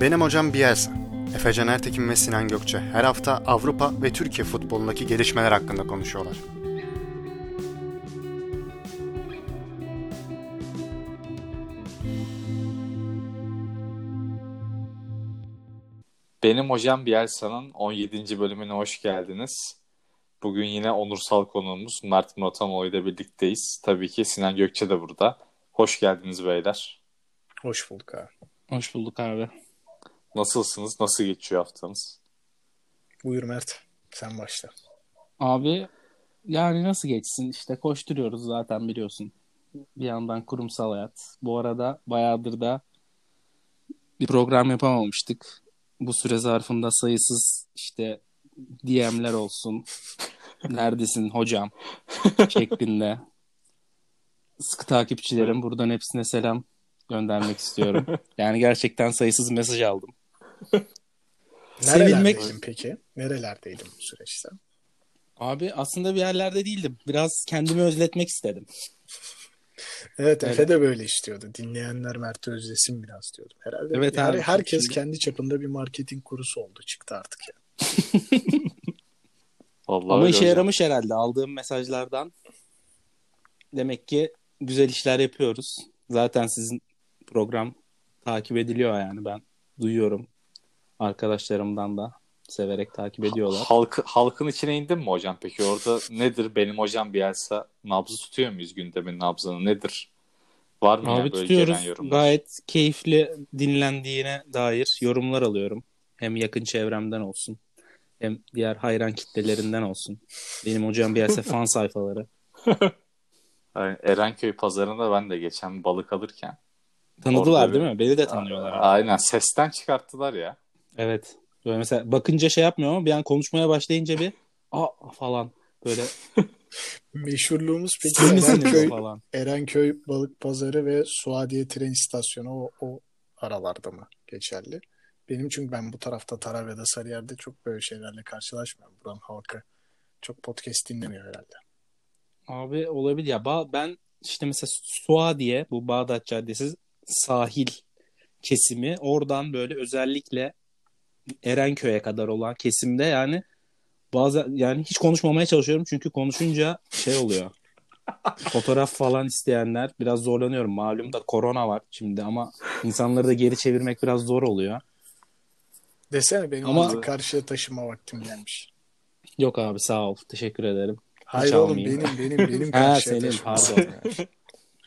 Benim hocam Bielsa. Efecan Ertekin ve Sinan Gökçe her hafta Avrupa ve Türkiye futbolundaki gelişmeler hakkında konuşuyorlar. Benim hocam Bielsa'nın 17. bölümüne hoş geldiniz. Bugün yine onursal konuğumuz Mert Muratoğlu ile birlikteyiz. Tabii ki Sinan Gökçe de burada. Hoş geldiniz beyler. Hoş bulduk abi. Hoş bulduk abi. Nasılsınız? Nasıl geçiyor haftanız? Buyur Mert. Sen başla. Abi yani nasıl geçsin? İşte koşturuyoruz zaten biliyorsun. Bir yandan kurumsal hayat. Bu arada bayağıdır da bir program yapamamıştık. Bu süre zarfında sayısız işte DM'ler olsun. Neredesin hocam? şeklinde. Sıkı takipçilerim buradan hepsine selam göndermek istiyorum. Yani gerçekten sayısız mesaj aldım. Sevilmek- peki? Nerelerdeydin bu süreçte? Abi aslında bir yerlerde değildim. Biraz kendimi özletmek istedim. Evet Öyle. Efe de böyle istiyordu. Dinleyenler Mert'i özlesin biraz diyordum. Herhalde Evet her- abi, herkes şimdi- kendi çapında bir marketing kurusu oldu. Çıktı artık ya. Vallahi Ama işe hocam. yaramış herhalde aldığım mesajlardan. Demek ki güzel işler yapıyoruz. Zaten sizin program takip ediliyor yani ben duyuyorum. Arkadaşlarımdan da severek takip ediyorlar. Halk, halkın içine indin mi hocam peki? Orada nedir benim hocam Bielsa? Nabzı tutuyor muyuz gündemin nabzını? Nedir? Var mı Abi yani böyle tutuyoruz. gelen yorumlar? Gayet keyifli dinlendiğine dair yorumlar alıyorum. Hem yakın çevremden olsun. Hem diğer hayran kitlelerinden olsun. Benim hocam bir fan sayfaları. Erenköy pazarında ben de geçen balık alırken. Tanıdılar Orada değil mi? Beni de tanıyorlar. abi. Aynen sesten çıkarttılar ya. Evet. Böyle mesela bakınca şey yapmıyor ama bir an konuşmaya başlayınca bir aa falan böyle Meşhurluğumuz peki Erenköy, falan. Erenköy Balık Pazarı ve Suadiye Tren İstasyonu o, o aralarda mı geçerli? Benim çünkü ben bu tarafta Tarabya'da Sarıyer'de çok böyle şeylerle karşılaşmıyorum. Buranın halkı çok podcast dinlemiyor herhalde. Abi olabilir ya. Ba- ben işte mesela Suadiye bu Bağdat Caddesi sahil kesimi oradan böyle özellikle Erenköy'e kadar olan kesimde yani bazen yani hiç konuşmamaya çalışıyorum çünkü konuşunca şey oluyor. Fotoğraf falan isteyenler biraz zorlanıyorum. Malum da korona var şimdi ama insanları da geri çevirmek biraz zor oluyor. Desene benim Ama- artık karşıya taşıma vaktim gelmiş. Yok abi sağ ol. Teşekkür ederim. Hayır oğlum almayayım. benim benim benim Ha senin taşıma. pardon.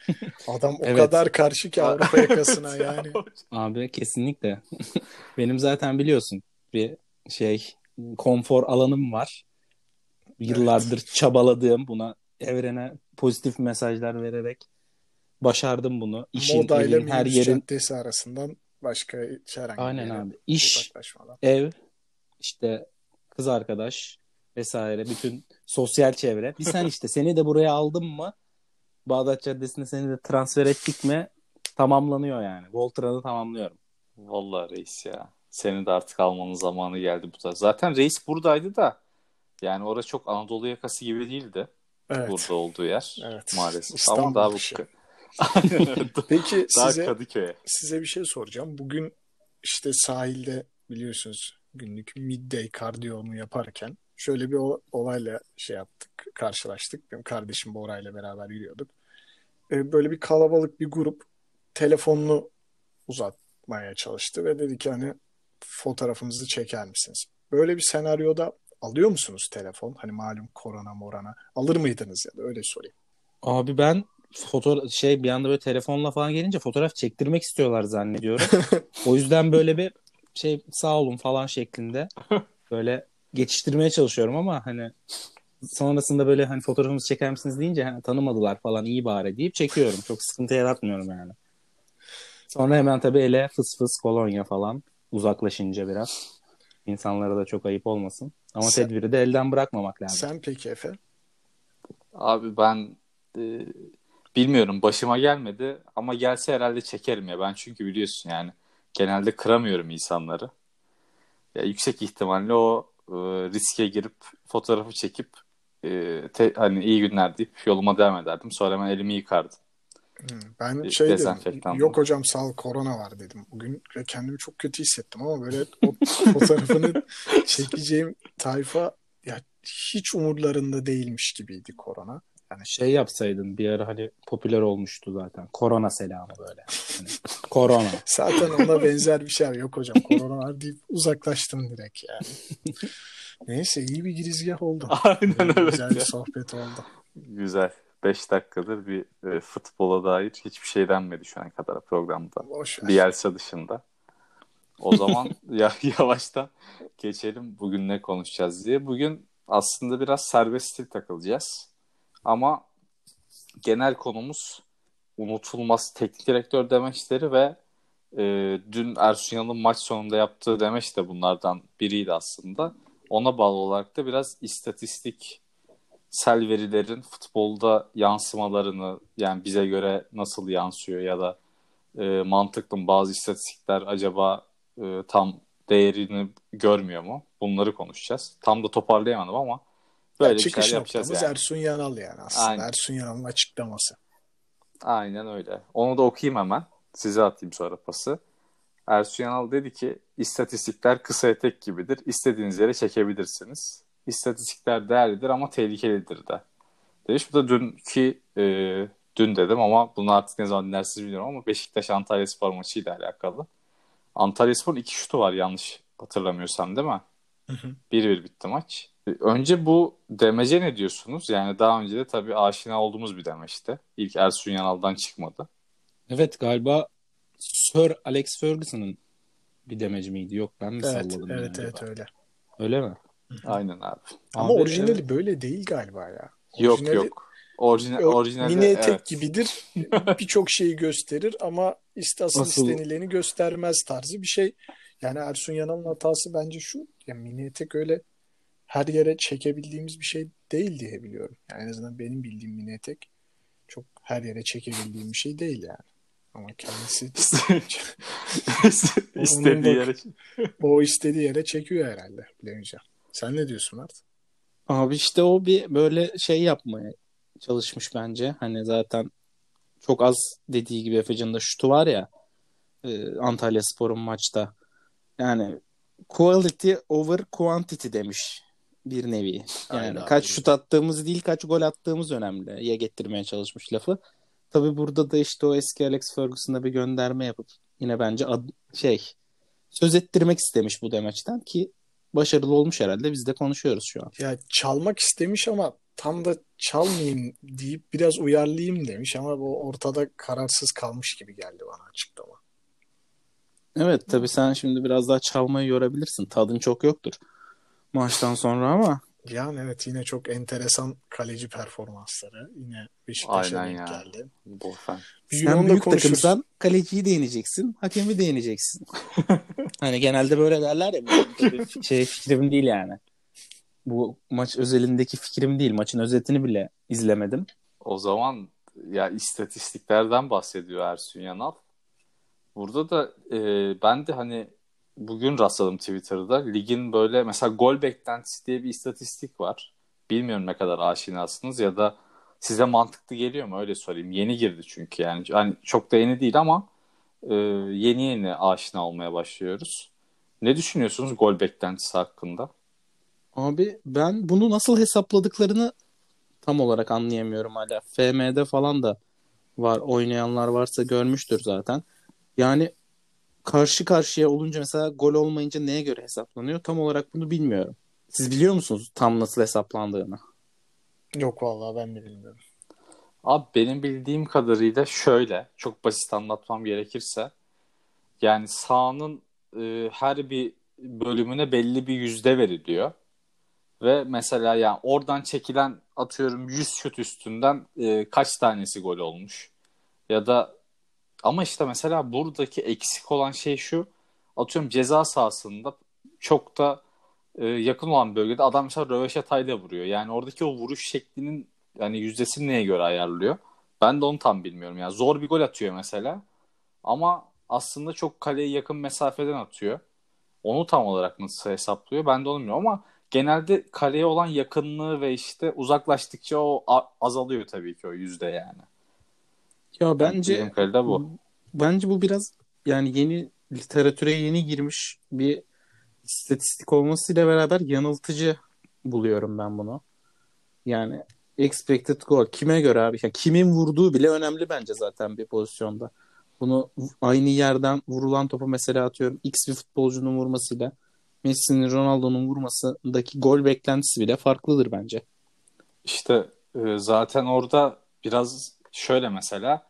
Adam o Evet. kadar karşı ki Avrupa yakasına yani. Abi kesinlikle. Benim zaten biliyorsun bir şey konfor alanım var. Yıllardır çabaladığım buna evrene pozitif mesajlar vererek başardım bunu. İşin, Moda ile her yerin caddesi arasından başka herhangi bir aynen abi. İş, ev, işte kız arkadaş vesaire bütün sosyal çevre. Bir sen işte seni de buraya aldım mı Bağdat Caddesi'ne seni de transfer ettik mi tamamlanıyor yani. Voltran'ı tamamlıyorum. Vallahi reis ya. Senin de artık almanın zamanı geldi bu tarz. Zaten reis buradaydı da yani orası çok Anadolu yakası gibi değildi. Evet. Burada olduğu yer Evet. maalesef. İstanbul Ama daha bu öyle. Peki daha size Kadıköy'e. size bir şey soracağım. Bugün işte sahilde biliyorsunuz günlük midday kardiyomu yaparken şöyle bir olayla şey yaptık, karşılaştık. Benim kardeşim Bora ile beraber yürüyorduk. Ee, Böyle bir kalabalık bir grup telefonunu uzatmaya çalıştı ve dedi ki hani fotoğrafımızı çeker misiniz? Böyle bir senaryoda alıyor musunuz telefon? Hani malum korona morana. Alır mıydınız ya da öyle sorayım. Abi ben foto şey bir anda böyle telefonla falan gelince fotoğraf çektirmek istiyorlar zannediyorum. o yüzden böyle bir şey sağ olun falan şeklinde böyle geçiştirmeye çalışıyorum ama hani sonrasında böyle hani fotoğrafımızı çeker misiniz deyince hani, tanımadılar falan iyi bari deyip çekiyorum. Çok sıkıntı yaratmıyorum yani. Sonra hemen tabii ele fıs fıs kolonya falan uzaklaşınca biraz. İnsanlara da çok ayıp olmasın. Ama Sen- tedbiri de elden bırakmamak lazım. Sen peki Efe? Abi ben e, bilmiyorum başıma gelmedi ama gelse herhalde çekerim ya. Ben çünkü biliyorsun yani genelde kıramıyorum insanları. Ya yüksek ihtimalle o e, riske girip fotoğrafı çekip e, te- hani iyi günler deyip yoluma devam ederdim. Sonra hemen elimi yıkardım. Hı, Ben şey dedim, yok hocam sağ ol korona var dedim. Bugün kendimi çok kötü hissettim ama böyle o fotoğrafını çekeceğim tayfa ya hiç umurlarında değilmiş gibiydi korona. Yani şey yapsaydın bir ara hani popüler olmuştu zaten. Korona selamı böyle. Hani, korona. Zaten ona benzer bir şey. Yok hocam korona var deyip uzaklaştım direkt yani. Neyse iyi bir girizgah oldu. Aynen öyle. Güzel bir sohbet oldu. Güzel. 5 dakikadır bir e, futbola dair hiçbir şey denmedi şu ana kadar programda. Boş. Bielsa dışında. O zaman ya, yavaştan geçelim bugün ne konuşacağız diye. Bugün aslında biraz serbest stil takılacağız. Ama genel konumuz unutulmaz teknik direktör demeçleri ve e, dün Ersun Yanal'ın maç sonunda yaptığı demeç de bunlardan biriydi aslında. Ona bağlı olarak da biraz istatistik sel verilerin futbolda yansımalarını yani bize göre nasıl yansıyor ya da e, mantıklı mı bazı istatistikler acaba e, tam değerini görmüyor mu? Bunları konuşacağız. Tam da toparlayamadım ama böyle bir Çıkış şeyler yapacağız yani. Ersun Yanal yani aslında. Aynen. Ersun Yanal'ın açıklaması. Aynen öyle. Onu da okuyayım hemen. Size atayım sonra pası. Ersun Yanal dedi ki istatistikler kısa etek gibidir. İstediğiniz yere çekebilirsiniz. İstatistikler değerlidir ama tehlikelidir de. Demiş bu da dünkü e, dün dedim ama bunu artık ne zaman dinlersiniz bilmiyorum ama Beşiktaş Antalya Spor maçıyla alakalı. Antalya Spor'un iki şutu var yanlış hatırlamıyorsam değil mi? Hı hı. 1-1 bitti maç. Önce bu demece ne diyorsunuz? Yani daha önce de tabii aşina olduğumuz bir demeçti. İlk Ersun Yanal'dan çıkmadı. Evet galiba Sir Alex Ferguson'ın bir demeci miydi? Yok ben mi Evet, salladım? evet, yani? evet öyle. Öyle mi? Aynen abi. Ama Abi, orijinali evet. böyle değil galiba ya. Yok Orijinali- yok. Orijinal, O orijinali, mini etek evet. gibidir. Birçok şeyi gösterir ama ist- asıl Asıl- istenileni göstermez tarzı bir şey. Yani Ersun Yanal'ın hatası bence şu. Ya mini etek öyle her yere çekebildiğimiz bir şey değil diye biliyorum. Yani en azından benim bildiğim mini etek çok her yere çekebildiğim bir şey değil yani. Ama kendisi İstediği yere. o istediği yere çekiyor herhalde. Bilemeyeceğim. Sen ne diyorsun Mert? Abi işte o bir böyle şey yapmaya çalışmış bence. Hani zaten çok az dediği gibi Efecan'ın da şutu var ya e, Antalya Spor'un maçta. Yani quality over quantity demiş bir nevi. Yani Aynen. kaç şut attığımız değil kaç gol attığımız önemli. Ya getirmeye çalışmış lafı. Tabii burada da işte o eski Alex Ferguson'a bir gönderme yapıp yine bence ad- şey söz ettirmek istemiş bu demeçten ki başarılı olmuş herhalde. Biz de konuşuyoruz şu an. Ya çalmak istemiş ama tam da çalmayayım deyip biraz uyarlayayım demiş ama bu ortada kararsız kalmış gibi geldi bana açıklama. Evet tabii sen şimdi biraz daha çalmayı yorabilirsin. Tadın çok yoktur maçtan sonra ama Yani evet yine çok enteresan kaleci performansları. Yine Beşiktaş'a denk ya. geldi. Bofen. Sen büyük konuşuruz. takımsan kaleciyi de yeneceksin, hakemi de yeneceksin. hani genelde böyle derler ya. bu şey fikrim değil yani. Bu maç özelindeki fikrim değil. Maçın özetini bile izlemedim. O zaman ya istatistiklerden bahsediyor Ersun Yanal. Burada da e, ben de hani bugün rastladım Twitter'da. Ligin böyle mesela gol beklentisi diye bir istatistik var. Bilmiyorum ne kadar aşinasınız ya da size mantıklı geliyor mu öyle sorayım. Yeni girdi çünkü yani. Hani çok da yeni değil ama e, yeni yeni aşina olmaya başlıyoruz. Ne düşünüyorsunuz gol beklentisi hakkında? Abi ben bunu nasıl hesapladıklarını tam olarak anlayamıyorum hala. FM'de falan da var oynayanlar varsa görmüştür zaten. Yani karşı karşıya olunca mesela gol olmayınca neye göre hesaplanıyor? Tam olarak bunu bilmiyorum. Siz biliyor musunuz tam nasıl hesaplandığını? Yok vallahi ben de bilmiyorum. Abi benim bildiğim kadarıyla şöyle, çok basit anlatmam gerekirse, yani sahanın e, her bir bölümüne belli bir yüzde veriliyor. Ve mesela yani oradan çekilen atıyorum 100 şut üstünden e, kaç tanesi gol olmuş. Ya da ama işte mesela buradaki eksik olan şey şu, atıyorum ceza sahasında çok da e, yakın olan bölgede adam mesela röveşatayla vuruyor. Yani oradaki o vuruş şeklinin yani yüzdesini neye göre ayarlıyor? Ben de onu tam bilmiyorum. Yani zor bir gol atıyor mesela. Ama aslında çok kaleye yakın mesafeden atıyor. Onu tam olarak nasıl hesaplıyor? Ben de onu bilmiyorum ama genelde kaleye olan yakınlığı ve işte uzaklaştıkça o azalıyor tabii ki o yüzde yani. Ya bence Bildiğim kadarıyla bu. bence bu biraz yani yeni literatüre yeni girmiş bir istatistik olmasıyla beraber yanıltıcı buluyorum ben bunu. Yani expected goal kime göre abi? Ya kimin vurduğu bile önemli bence zaten bir pozisyonda. Bunu aynı yerden vurulan topu mesela atıyorum X bir futbolcunun vurmasıyla Messi'nin Ronaldo'nun vurmasındaki gol beklentisi bile farklıdır bence. İşte e, zaten orada biraz şöyle mesela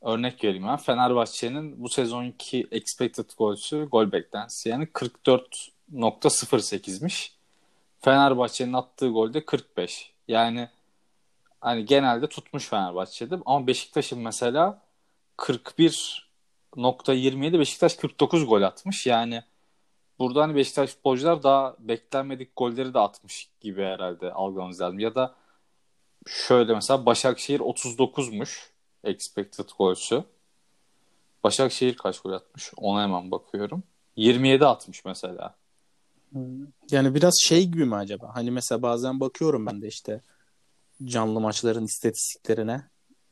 örnek vereyim ben. Fenerbahçe'nin bu sezonki expected golsü gol beklentisi yani 44.08'miş. Fenerbahçe'nin attığı golde 45. Yani hani genelde tutmuş Fenerbahçe'de ama Beşiktaş'ın mesela 41.27 Beşiktaş 49 gol atmış. Yani burada hani Beşiktaş futbolcular daha beklenmedik golleri de atmış gibi herhalde algılamamız lazım. Ya da şöyle mesela Başakşehir 39'muş expected golsü. Başakşehir kaç gol atmış? Ona hemen bakıyorum. 27 atmış mesela. Yani biraz şey gibi mi acaba? Hani mesela bazen bakıyorum ben de işte canlı maçların istatistiklerine.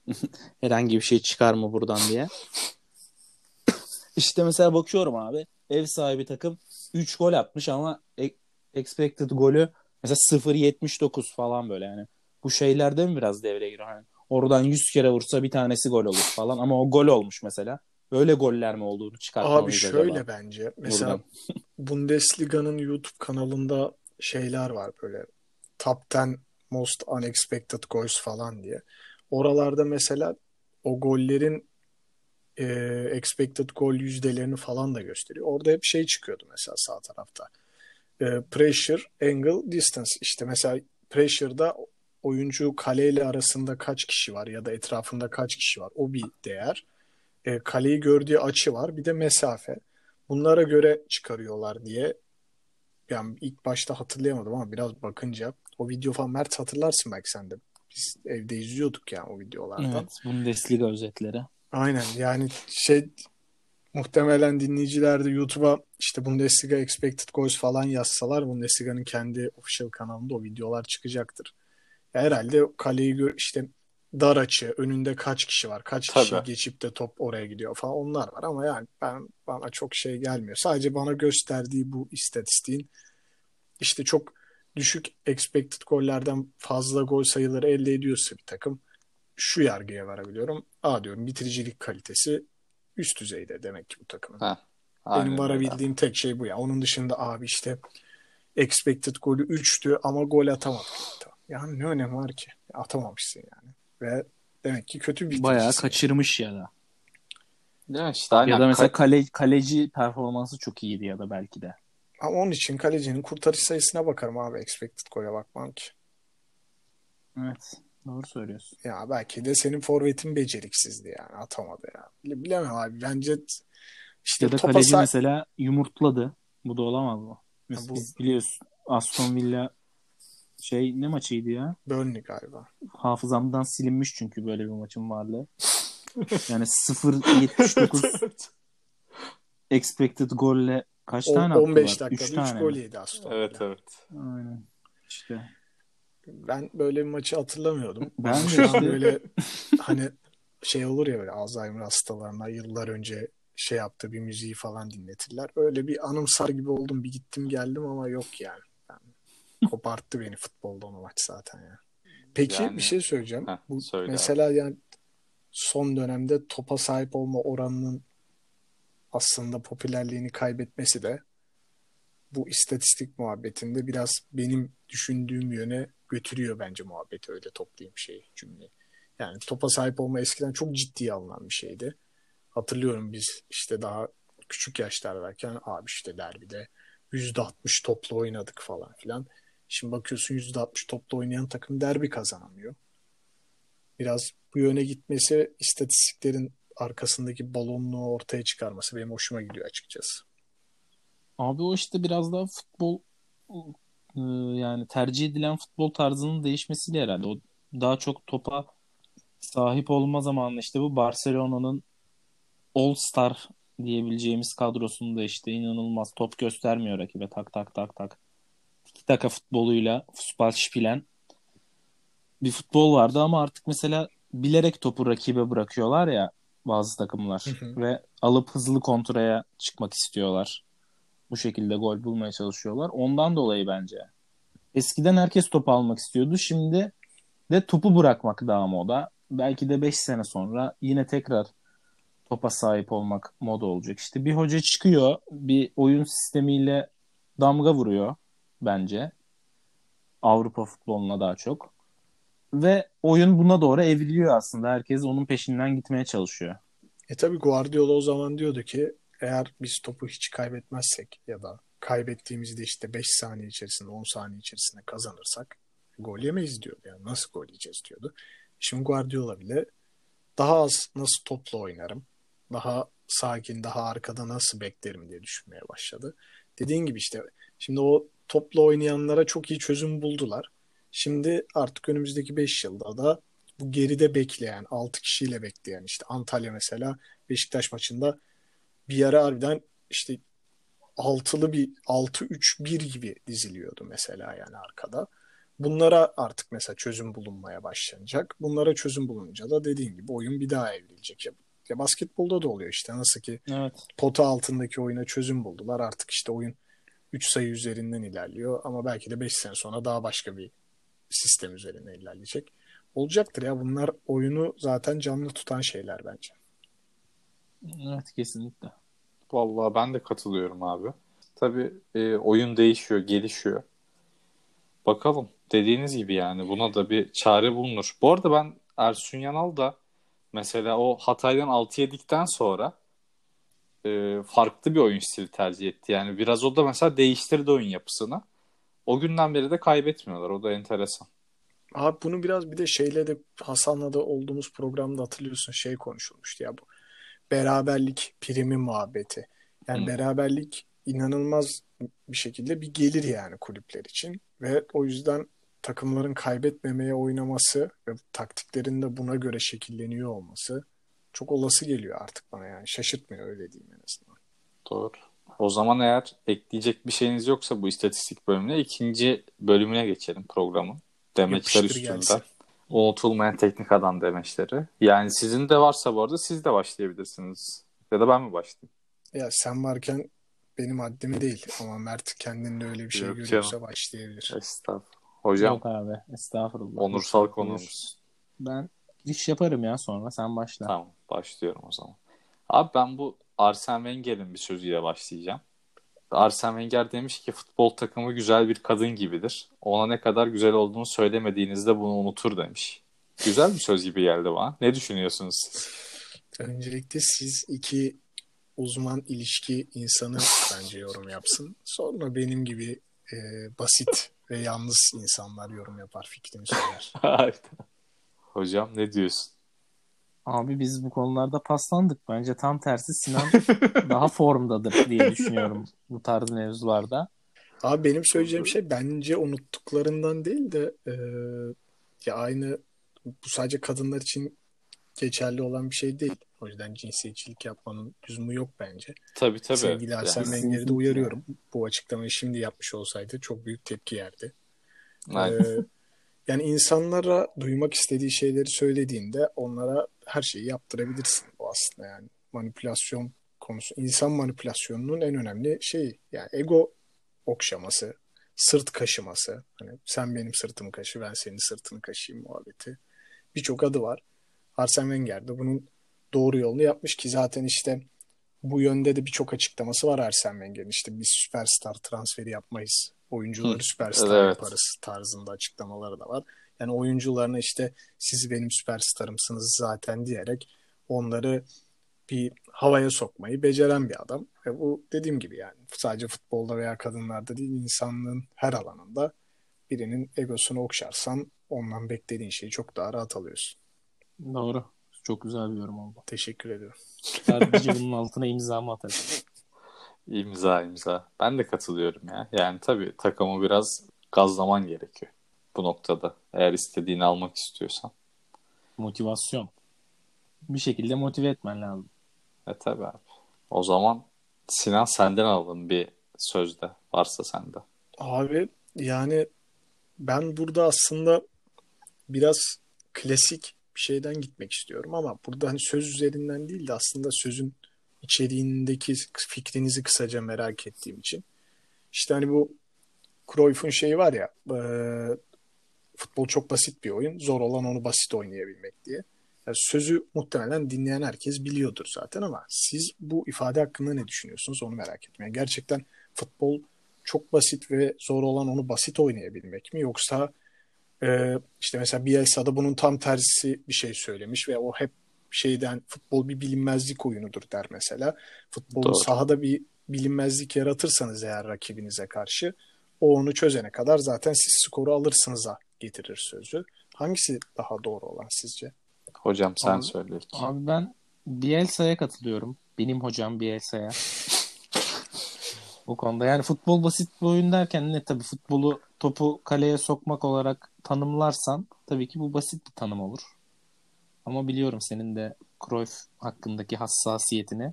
Herhangi bir şey çıkar mı buradan diye. İşte mesela bakıyorum abi. Ev sahibi takım 3 gol atmış ama e- expected golü mesela 0.79 falan böyle yani. Bu şeylerde mi biraz devreye giriyor? Hani oradan 100 kere vursa bir tanesi gol olur falan ama o gol olmuş mesela. Böyle goller mi olduğunu çıkartmalıyız Abi acaba şöyle bence. Mesela? Bundesliga'nın YouTube kanalında şeyler var böyle Top 10 Most Unexpected Goals falan diye. Oralarda mesela o gollerin e, expected goal yüzdelerini falan da gösteriyor. Orada hep şey çıkıyordu mesela sağ tarafta. E, pressure, angle, distance. İşte mesela pressure'da oyuncu kaleyle arasında kaç kişi var ya da etrafında kaç kişi var. O bir değer. E, kaleyi gördüğü açı var. Bir de mesafe. Bunlara göre çıkarıyorlar diye yani ilk başta hatırlayamadım ama biraz bakınca o video falan Mert hatırlarsın belki sen de. Biz evde izliyorduk yani o videolardan. Evet, Bundesliga özetleri. Aynen yani şey muhtemelen dinleyiciler de YouTube'a işte Bundesliga Expected Goals falan yazsalar Bundesliga'nın kendi official kanalında o videolar çıkacaktır. Herhalde kaleyi gör işte dar açı, önünde kaç kişi var, kaç kişi Tabii. geçip de top oraya gidiyor falan onlar var ama yani ben bana çok şey gelmiyor. Sadece bana gösterdiği bu istatistiğin işte çok düşük expected gollerden fazla gol sayıları elde ediyorsa bir takım şu yargıya varabiliyorum. Aa diyorum bitiricilik kalitesi üst düzeyde demek ki bu takımın. Ha, Benim varabildiğim tek şey bu ya. Onun dışında abi işte expected golü 3'tü ama gol atamadı. Yani ne önemi var ki? Atamamışsın yani. Ve demek ki kötü bir Bayağı kaçırmış ya da. Mi? İşte aynen. Ya da mesela Ka- kale, kaleci performansı çok iyiydi ya da belki de. Ama onun için kalecinin kurtarış sayısına bakarım abi. Expected gol'e bakmam ki. Evet. Doğru söylüyorsun. Ya belki de senin forvetin beceriksizdi yani. Atamadı ya. Bile- Bilemem abi. Bence işte Ya da topa kaleci mesela yumurtladı. Bu da olamaz mı? Mesela bu- biz biliyorsun Aston Villa şey ne maçıydı ya? Burnley galiba. Hafızamdan silinmiş çünkü böyle bir maçın varlığı. Yani 0.79 expected golle kaç O- tane 15 attılar? dakikada 3 3 tane gol mi? yedi Aston Evet Villa. evet. Aynen. İşte. Ben böyle bir maçı hatırlamıyordum. Ben de işte- böyle hani şey olur ya böyle Alzheimer hastalarına yıllar önce şey yaptığı bir müziği falan dinletirler. Öyle bir anımsar gibi oldum. Bir gittim geldim ama yok yani. Koparttı beni futboldan o maç zaten ya. Peki Yani- bir şey söyleyeceğim. Heh, Bu söyle abi. mesela yani son dönemde topa sahip olma oranının aslında popülerliğini kaybetmesi de bu istatistik muhabbetinde biraz benim düşündüğüm yöne götürüyor bence muhabbeti öyle toplayayım şey cümleyi. Yani topa sahip olma eskiden çok ciddiye alınan bir şeydi. Hatırlıyorum biz işte daha küçük yaşlardayken abi işte derbide %60 topla oynadık falan filan. Şimdi bakıyorsun %60 topla oynayan takım derbi kazanamıyor. Biraz bu yöne gitmesi istatistiklerin arkasındaki balonluğu ortaya çıkarması benim hoşuma gidiyor açıkçası. Abi o işte biraz daha futbol e, yani tercih edilen futbol tarzının değişmesiyle herhalde. O daha çok topa sahip olma zamanı işte bu Barcelona'nın All Star diyebileceğimiz kadrosunda işte inanılmaz top göstermiyor rakibe tak tak tak tak. Tiki taka futboluyla Fußballspielen bir futbol vardı ama artık mesela bilerek topu rakibe bırakıyorlar ya bazı takımlar Hı hı. ve alıp hızlı kontraya çıkmak istiyorlar. Bu şekilde gol bulmaya çalışıyorlar. Ondan dolayı bence. Eskiden herkes topu almak istiyordu. Şimdi de topu bırakmak daha moda. Belki de 5 sene sonra yine tekrar topa sahip olmak moda olacak. İşte bir hoca çıkıyor, bir oyun sistemiyle damga vuruyor bence. Avrupa futboluna daha çok. Ve oyun buna doğru evriliyor aslında. Herkes onun peşinden gitmeye çalışıyor. E tabii Guardiola o zaman diyordu ki eğer biz topu hiç kaybetmezsek ya da kaybettiğimizde işte 5 saniye içerisinde 10 saniye içerisinde kazanırsak gol yemeyiz diyordu. Yani nasıl gol yiyeceğiz diyordu. Şimdi Guardiola bile daha az nasıl topla oynarım, daha sakin, daha arkada nasıl beklerim diye düşünmeye başladı. Dediğin gibi işte şimdi o topla oynayanlara çok iyi çözüm buldular. Şimdi artık önümüzdeki 5 yılda da bu geride bekleyen, 6 kişiyle bekleyen işte Antalya mesela Beşiktaş maçında bir ara harbiden işte altılı bir 6-3-1 gibi diziliyordu mesela yani arkada. Bunlara artık mesela çözüm bulunmaya başlanacak. Bunlara çözüm bulununca da dediğin gibi oyun bir daha evrilecek. Ya, ya basketbolda da oluyor işte nasıl ki Evet. pota altındaki oyuna çözüm buldular. Artık işte oyun 3 sayı üzerinden ilerliyor ama belki de 5 sene sonra daha başka bir sistem üzerinden ilerleyecek. Olacaktır ya bunlar oyunu zaten canlı tutan şeyler bence. Evet kesinlikle. Vallahi ben de katılıyorum abi. Tabii e, oyun değişiyor, gelişiyor. Bakalım. Dediğiniz gibi yani buna da bir çare bulunur. Bu arada ben Ersun Yanal da mesela o Hatay'dan 6 yedikten sonra e, farklı bir oyun stili tercih etti. Yani biraz o da mesela değiştirdi oyun yapısını. O günden beri de kaybetmiyorlar. O da enteresan. Abi bunu biraz bir de şeyle de Hasan'la da olduğumuz programda hatırlıyorsun şey konuşulmuştu ya bu beraberlik primi muhabbeti. Yani Hı. beraberlik inanılmaz bir şekilde bir gelir yani kulüpler için ve o yüzden takımların kaybetmemeye oynaması ve taktiklerin de buna göre şekilleniyor olması çok olası geliyor artık bana yani şaşırtmıyor öyle diyeyim en azından. Doğru. O zaman eğer ekleyecek bir şeyiniz yoksa bu istatistik bölümüne ikinci bölümüne geçelim programın. Demeçler üstünden. Unutulmayan teknik adam demeçleri. Yani sizin de varsa bu arada siz de başlayabilirsiniz. Ya da ben mi başlayayım? Ya sen varken benim haddime değil ama Mert kendinde öyle bir şey Yok görüyorsa canım. başlayabilir. Estağfurullah. Hocam Yok abi estağfurullah. onursal Buyur. konuğumuz. Ben iş yaparım ya sonra sen başla. Tamam başlıyorum o zaman. Abi ben bu Arsene Wenger'in bir sözüyle başlayacağım. Arsene Wenger demiş ki futbol takımı güzel bir kadın gibidir. Ona ne kadar güzel olduğunu söylemediğinizde bunu unutur demiş. Güzel bir söz gibi geldi bana. Ne düşünüyorsunuz siz? Öncelikle siz iki uzman ilişki insanı bence yorum yapsın. Sonra benim gibi e, basit ve yalnız insanlar yorum yapar fikrimi söyler. Hocam ne diyorsun? Abi biz bu konularda paslandık. Bence tam tersi Sinan daha formdadır diye düşünüyorum bu tarz mevzularda. Abi benim söyleyeceğim şey bence unuttuklarından değil de e, ya aynı bu sadece kadınlar için geçerli olan bir şey değil. O yüzden cinsiyetçilik yapmanın lüzumu yok bence. Tabii tabii. Sevgili Arsene Yani- Wenger'i de uyarıyorum. Bu açıklamayı şimdi yapmış olsaydı çok büyük tepki yerdi. Aynen. Ee, yani insanlara duymak istediği şeyleri söylediğinde onlara her şeyi yaptırabilirsin. Bu aslında yani manipülasyon konusu. insan manipülasyonunun en önemli şeyi. Yani ego okşaması, sırt kaşıması. Hani sen benim sırtımı kaşı, ben senin sırtını kaşıyım muhabbeti. Birçok adı var. Arsene Wenger de bunun doğru yolunu yapmış ki zaten işte bu yönde de birçok açıklaması var Arsene Wenger'in. İşte biz süperstar transferi yapmayız. Oyuncuları Hı, süperstar evet. yaparız tarzında açıklamaları da var. Yani oyuncularına işte siz benim süperstarımsınız zaten diyerek onları bir havaya sokmayı beceren bir adam. Ve bu dediğim gibi yani sadece futbolda veya kadınlarda değil insanlığın her alanında birinin egosunu okşarsan ondan beklediğin şeyi çok daha rahat alıyorsun. Doğru. Çok güzel bir yorum oldu. Teşekkür ediyorum. Sadece bunun altına imzamı atarım. İmza imza. Ben de katılıyorum ya. Yani tabii takımı biraz gazlaman gerekiyor bu noktada. Eğer istediğini almak istiyorsan. Motivasyon. Bir şekilde motive etmen lazım. E tabii abi. O zaman Sinan senden alalım bir sözde. Varsa sende. Abi yani ben burada aslında biraz klasik bir şeyden gitmek istiyorum ama burada hani söz üzerinden değil de aslında sözün içeriğindeki fikrinizi kısaca merak ettiğim için. İşte hani bu Cruyff'un şeyi var ya e, futbol çok basit bir oyun. Zor olan onu basit oynayabilmek diye. Yani sözü muhtemelen dinleyen herkes biliyordur zaten ama siz bu ifade hakkında ne düşünüyorsunuz onu merak ettim. Yani gerçekten futbol çok basit ve zor olan onu basit oynayabilmek mi yoksa e, işte mesela Bielsa'da bunun tam tersi bir şey söylemiş ve o hep şeyden futbol bir bilinmezlik oyunudur der mesela. Futbolun Doğru. sahada bir bilinmezlik yaratırsanız eğer rakibinize karşı o onu çözene kadar zaten siz skoru alırsınız'a getirir sözü. Hangisi daha doğru olan sizce? Hocam sen Abi- söyle. ilk. Abi ben Bielsa'ya katılıyorum. Benim hocam Bielsa'ya. Bu konuda yani futbol basit bir oyun derken ne tabii futbolu topu kaleye sokmak olarak tanımlarsan tabii ki bu basit bir tanım olur. Ama biliyorum senin de Cruyff hakkındaki hassasiyetini.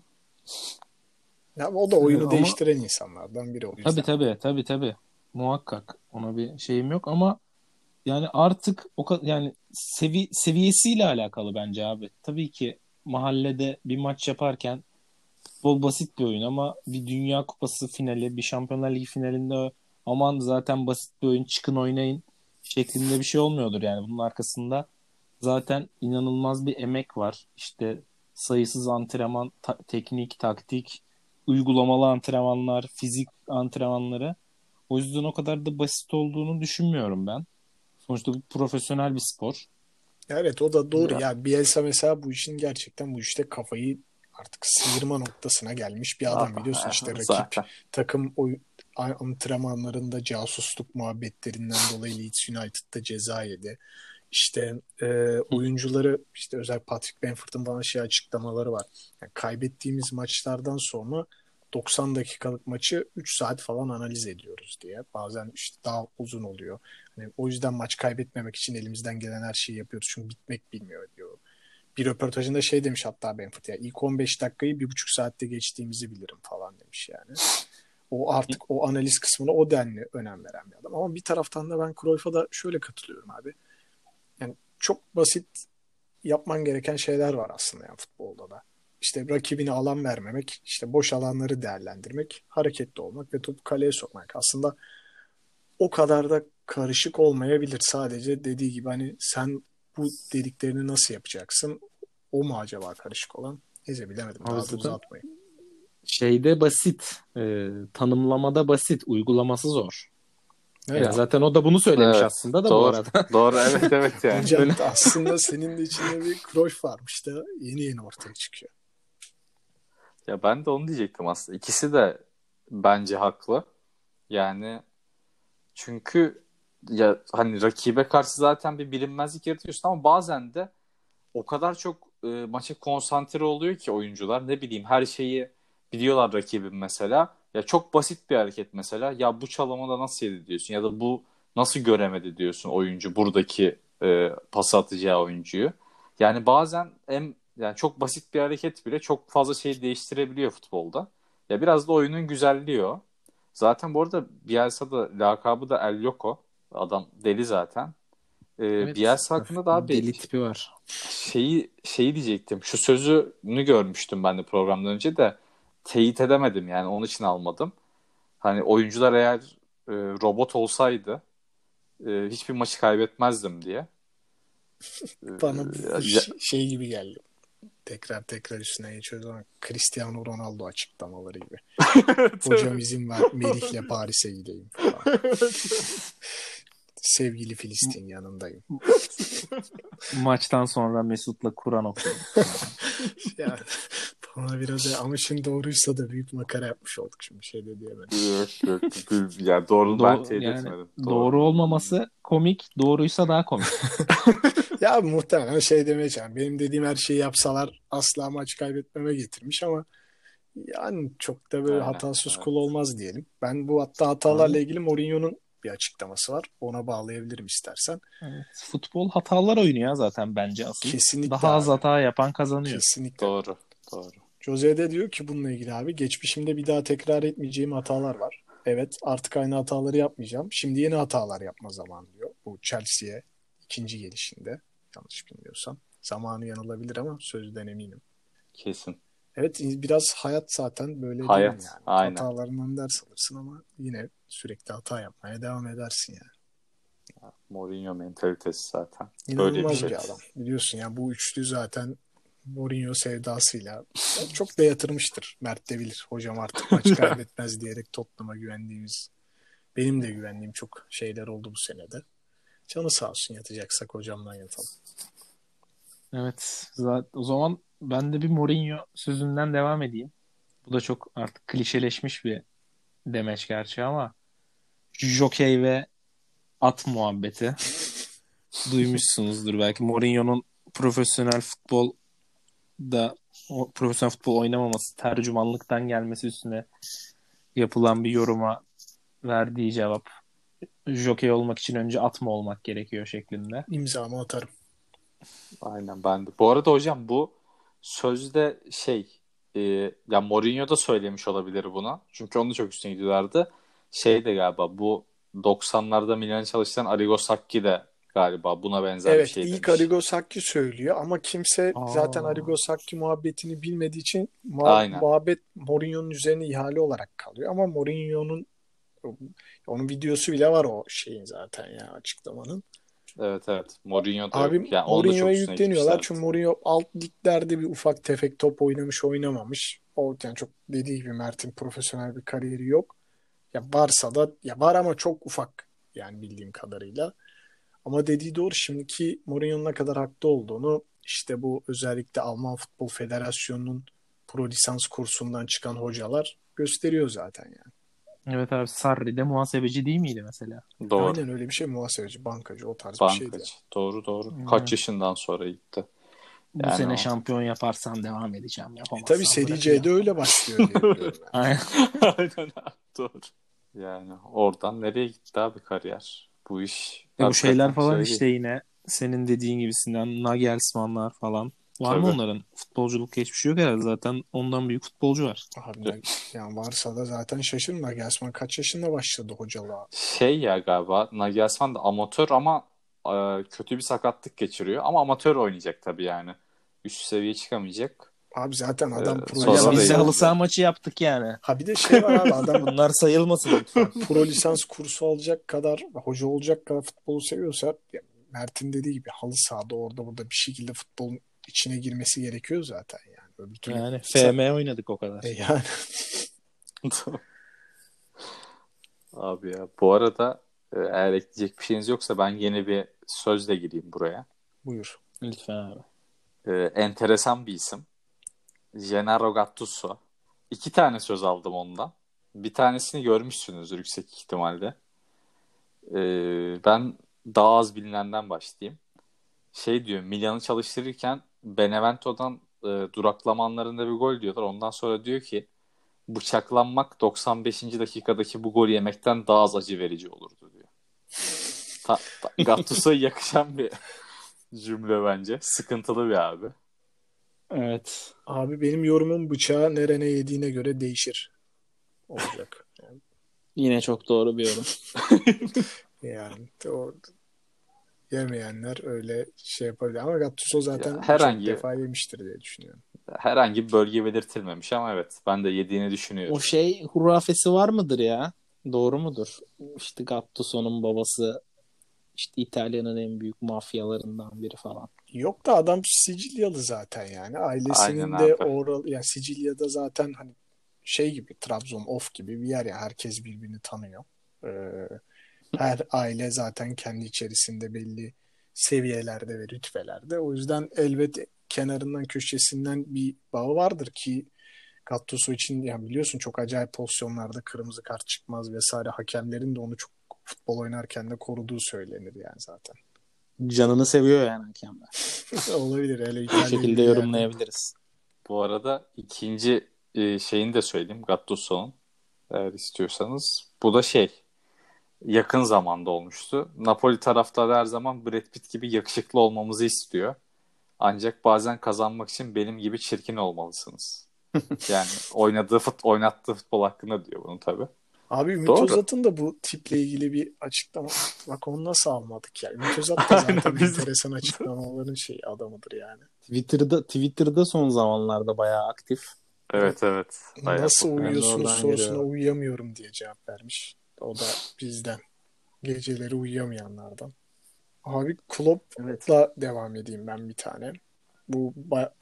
Ya o da oyunu Ama- değiştiren insanlardan biri o yüzden. Tabii tabii tabii tabii. Muhakkak ona bir şeyim yok ama yani artık o kadar yani sevi seviyesiyle alakalı bence abi. Tabii ki mahallede bir maç yaparken futbol basit bir oyun ama bir Dünya Kupası finali, bir Şampiyonlar Ligi finalinde aman zaten basit bir oyun çıkın oynayın şeklinde bir şey olmuyordur yani. Bunun arkasında zaten inanılmaz bir emek var. İşte sayısız antrenman, ta- teknik, taktik, uygulamalı antrenmanlar, fizik antrenmanları. O yüzden o kadar da basit olduğunu düşünmüyorum ben. Sonuçta bu profesyonel bir spor. Evet o da doğru. Ya. Ya Bielsa mesela bu işin gerçekten bu işte kafayı artık sıyırma noktasına gelmiş bir adam Ah, biliyorsun işte rakip Zaten. takım oy- antrenmanlarında casusluk muhabbetlerinden dolayı Leeds United'da ceza yedi. İşte e, oyuncuları işte özel Patrick Bamford'un bana şey açıklamaları var. Yani kaybettiğimiz maçlardan sonra 90 dakikalık maçı 3 saat falan analiz ediyoruz diye. Bazen işte daha uzun oluyor. Hani o yüzden maç kaybetmemek için elimizden gelen her şeyi yapıyoruz. Çünkü bitmek bilmiyor diyor. Bir röportajında şey demiş hatta Bamford ya ilk 15 dakikayı bir buçuk saatte geçtiğimizi bilirim falan demiş yani. O artık o analiz kısmına o denli önem veren bir adam. Ama bir taraftan da ben Cruyff'a da şöyle katılıyorum abi. Yani çok basit yapman gereken şeyler var aslında yani futbolda da. İşte rakibine alan vermemek, işte boş alanları değerlendirmek, hareketli olmak ve topu kaleye sokmak. Aslında o kadar da karışık olmayabilir. Sadece dediği gibi hani sen bu dediklerini nasıl yapacaksın? O mu acaba karışık olan? Neyse bilemedim. Daha da Aslında- uzatmayın. Şeyde basit, e, tanımlamada basit, uygulaması zor. Evet. Yani zaten o da bunu söylemiş Evet, aslında da bu Doğru. arada. Doğru evet evet yani. Hocam aslında senin de içinde bir Cruyff varmış da yeni yeni ortaya çıkıyor. Ya ben de onu diyecektim aslında. İkisi de bence haklı. Yani çünkü ya hani rakibe karşı zaten bir bilinmezlik yaratıyorsun ama bazen de o kadar çok e, maça konsantre oluyor ki oyuncular ne bileyim her şeyi biliyorlar rakibin mesela. Ya çok basit bir hareket mesela. Ya bu çalımı nasıl yedi diyorsun ya da bu nasıl göremedi diyorsun oyuncu buradaki e, pas atacağı oyuncuyu. Yani bazen hem yani çok basit bir hareket bile çok fazla şey değiştirebiliyor futbolda. Ya biraz da oyunun güzelliği o. Zaten bu arada Bielsa da lakabı da El Loco. Adam deli zaten. Ee, Evet. Bielsa hakkında da abi Deli tipi var. şeyi şeyi diyecektim. Şu sözünü görmüştüm ben de programdan önce de teyit edemedim yani onun için almadım. Hani oyuncular eğer e, robot olsaydı e, hiçbir maçı kaybetmezdim diye. E, Bana bu ya- ş- şey gibi geldi. Tekrar tekrar üstüne geçiyoruz ama Cristiano Ronaldo açıklamaları gibi. Hocam izin ver Melih'le Paris'e gideyim falan. Sevgili Filistin yanındayım. Maçtan sonra Mesut'la Kur'an okuyor. Ya, bana biraz ama şimdi doğruysa da büyük makara yapmış olduk şimdi şey de diyemedim. Yok yok. Gül- Yani doğru ben Doğru- teyit yani etmedim. Doğru olmaması komik, doğruysa daha komik. Ya muhtemelen şey demeye çalışıyorum. Benim dediğim her şeyi yapsalar asla maç kaybetmeme getirmiş ama yani çok da böyle Aynen, hatasız evet. kul olmaz diyelim. Ben bu hatta hatalarla ilgili Mourinho'nun bir açıklaması var. Ona bağlayabilirim istersen. Evet, futbol hatalar oyunu ya zaten bence asıl. Kesinlikle Daha az abi. hata yapan kazanıyor. Kesinlikle. Doğru. Doğru. Jose de diyor ki bununla ilgili abi geçmişimde bir daha tekrar etmeyeceğim hatalar var. Evet artık aynı hataları yapmayacağım. Şimdi yeni hatalar yapma zamanı diyor. Bu Chelsea'ye ikinci gelişinde yanlış bilmiyorsam. Zamanı yanılabilir ama sözden eminim. Kesin. Evet biraz hayat zaten böyle değil Hayat, mi yani? aynen. Hatalarından ders alırsın ama yine sürekli hata yapmaya devam edersin yani. Mourinho mentalitesi zaten. Böyle bir İnanılmaz şey. bir adam. Biliyorsun ya bu üçlü zaten Mourinho sevdasıyla çok da yatırmıştır. Mert de bilir. Hocam artık maç kaybetmez diyerek Tottenham'a güvendiğimiz benim de güvendiğim çok şeyler oldu bu senede. Canı sağ olsun yatacaksak hocamdan yatalım. Evet. Zaten, o zaman ben de bir Mourinho sözünden devam edeyim. Bu da çok artık klişeleşmiş bir demeç gerçi ama jokey ve at muhabbeti duymuşsunuzdur belki. Mourinho'nun profesyonel futbol da profesyonel futbol oynamaması, tercümanlıktan gelmesi üstüne yapılan bir yoruma verdiği cevap jokey olmak için önce at mı olmak gerekiyor şeklinde. İmzamı atarım. Aynen ben de. Bu arada hocam bu sözde şey e, ya Mourinho da söylemiş olabilir buna. Çünkü onu çok üstüne gidiyorlardı. Şey de galiba bu 90'larda Milan'ı çalıştıran Arrigo Sacchi de galiba buna benzer Evet bir şey ilk demiş. Arrigo Sacchi söylüyor ama kimse Aa. zaten Arrigo Sacchi muhabbetini bilmediği için muha- Aynen. muhabbet Mourinho'nun üzerine ihale olarak kalıyor. Ama Mourinho'nun onun videosu bile var o şeyin zaten ya açıklamanın. Evet evet. Mourinho da Abi. Yani onu da çok Mourinho'ya yükleniyorlar çünkü Mourinho alt liglerde bir ufak tefek top oynamış oynamamış. O yani çok dediği gibi Mert'in profesyonel bir kariyeri yok. Ya varsa da ya var ama çok ufak yani bildiğim kadarıyla. Ama dediği doğru şimdiki Mourinho'nun ne kadar haklı olduğunu işte bu özellikle Alman Futbol Federasyonu'nun pro lisans kursundan çıkan hocalar gösteriyor zaten yani. Evet abi Sarri de muhasebeci değil miydi mesela? Doğru. Aynen öyle bir şey muhasebeci, bankacı o tarz bir şeydi. Bankacı. Doğru doğru. Hmm. Kaç yaşından sonra gitti. Bu Yani sene o- şampiyon yaparsam devam edeceğim. E tabii Seri. C'de öyle başlıyor diye. Aynen. Aynen abi, doğru. Yani oradan nereye gitti abi kariyer? Bu iş. E bu şeyler falan şey işte yine senin dediğin gibisinden Nagelsmann'lar falan. Var mı Tabii. onların? Futbolculuk geçmişi yok herhalde zaten. Ondan büyük futbolcu var. Abi yani varsa da zaten şaşırma. Gelsman kaç yaşında başladı hocalığa? Şey ya galiba Nagelsmann da amatör ama e, kötü bir sakatlık geçiriyor. Ama amatör oynayacak tabii yani. Üst seviye çıkamayacak. Abi zaten adam Ee, pro biz de halı saha maçı yaptık yani. Ha bir de şey var abi adam Bunlar sayılmasın lütfen. pro lisans kursu alacak kadar hoca olacak kadar futbolu seviyorsa Mert'in dediği gibi halı sahada orada burada bir şekilde futbolun içine girmesi gerekiyor zaten yani. Öbür türlü Yani FM oynadık o kadar. E yani Abi ya bu arada e, eğer ekleyecek bir şeyiniz yoksa ben yeni bir sözle gireyim buraya. buyur. Lütfen abi. E, enteresan bir isim. Gennaro Gattuso. İki tane söz aldım ondan. Bir tanesini görmüşsünüzdür yüksek ihtimalle. E, ben daha az bilinenden başlayayım. Şey diyor Milan'ı çalıştırırken Benevento'dan e, duraklama anlarında bir gol diyorlar. Ondan sonra diyor ki bıçaklanmak 95. dakikadaki bu golü yemekten daha az acı verici olurdu diyor. Ta, ta, Gattuso'ya yakışan bir cümle bence. Sıkıntılı bir abi. Evet. Abi benim yorumum bıçağı nerene yediğine göre değişir. Olacak. Yine çok doğru bir yorum. yani o yemeyenler öyle şey yapabilir. Ama Gattuso zaten Ya, herhangi- defa yemiştir diye düşünüyorum. Herhangi bir bölge belirtilmemiş ama evet ben de yediğini düşünüyorum. O şey hurafesi var mıdır ya? Doğru mudur? İşte Gattuso'nun babası işte İtalya'nın en büyük mafyalarından biri falan. Yok da adam Sicilyalı zaten yani. Ailesinin Aynen de oral yani Sicilya'da zaten hani şey gibi Trabzon of gibi bir yer ya herkes birbirini tanıyor. Ee, her aile zaten kendi içerisinde belli seviyelerde ve rütbelerde. O yüzden elbet kenarından köşesinden bir bağı vardır ki Gattuso için yani biliyorsun çok acayip pozisyonlarda kırmızı kart çıkmaz vesaire hakemlerin de onu çok futbol oynarken de koruduğu söylenir yani zaten. Canını seviyor yani hakemler. Olabilir öyle Bu şekilde yerde. yorumlayabiliriz. Bu arada ikinci e, şeyini de söyleyeyim Gattuso'nun eğer istiyorsanız. Bu da şey yakın zamanda olmuştu. Napoli taraftarı her zaman Brad Pitt gibi yakışıklı olmamızı istiyor. Ancak bazen kazanmak için benim gibi çirkin olmalısınız. yani oynadığı fut, oynattığı futbol hakkında diyor bunu tabii. Abi Ümit Doğru. Özat'ın da bu tiple ilgili bir açıklama. Bak onu nasıl almadık ya. Ümit Özat da zaten Aynen, biz- enteresan açıklamaların şey adamıdır yani. Twitter'da Twitter'da son zamanlarda bayağı aktif. Evet evet. Bayağı Nasıl uyuyorsunuz sorusuna geliyorum. uyuyamıyorum diye cevap vermiş. O da bizden. Geceleri uyuyamayanlardan. Abi Klopp'la devam edeyim ben bir tane. Bu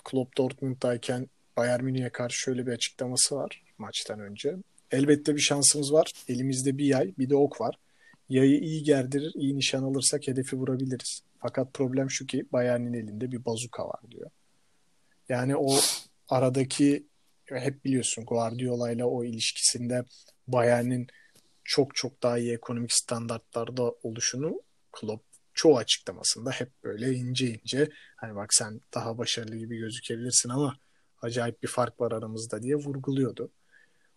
Klopp Dortmund'dayken Bayern Münih'e karşı şöyle bir açıklaması var maçtan önce. Elbette bir şansımız var. Elimizde bir yay, bir de ok var. Yayı iyi gerdirir, iyi nişan alırsak hedefi vurabiliriz. Fakat problem şu ki Bayern'in elinde bir bazuka var diyor. Yani o aradaki hep biliyorsun Guardiola ile o ilişkisinde Bayern'in çok çok daha iyi ekonomik standartlarda oluşunu Klopp çoğu açıklamasında hep böyle ince ince hani bak sen daha başarılı gibi gözükebilirsin ama acayip bir fark var aramızda diye vurguluyordu.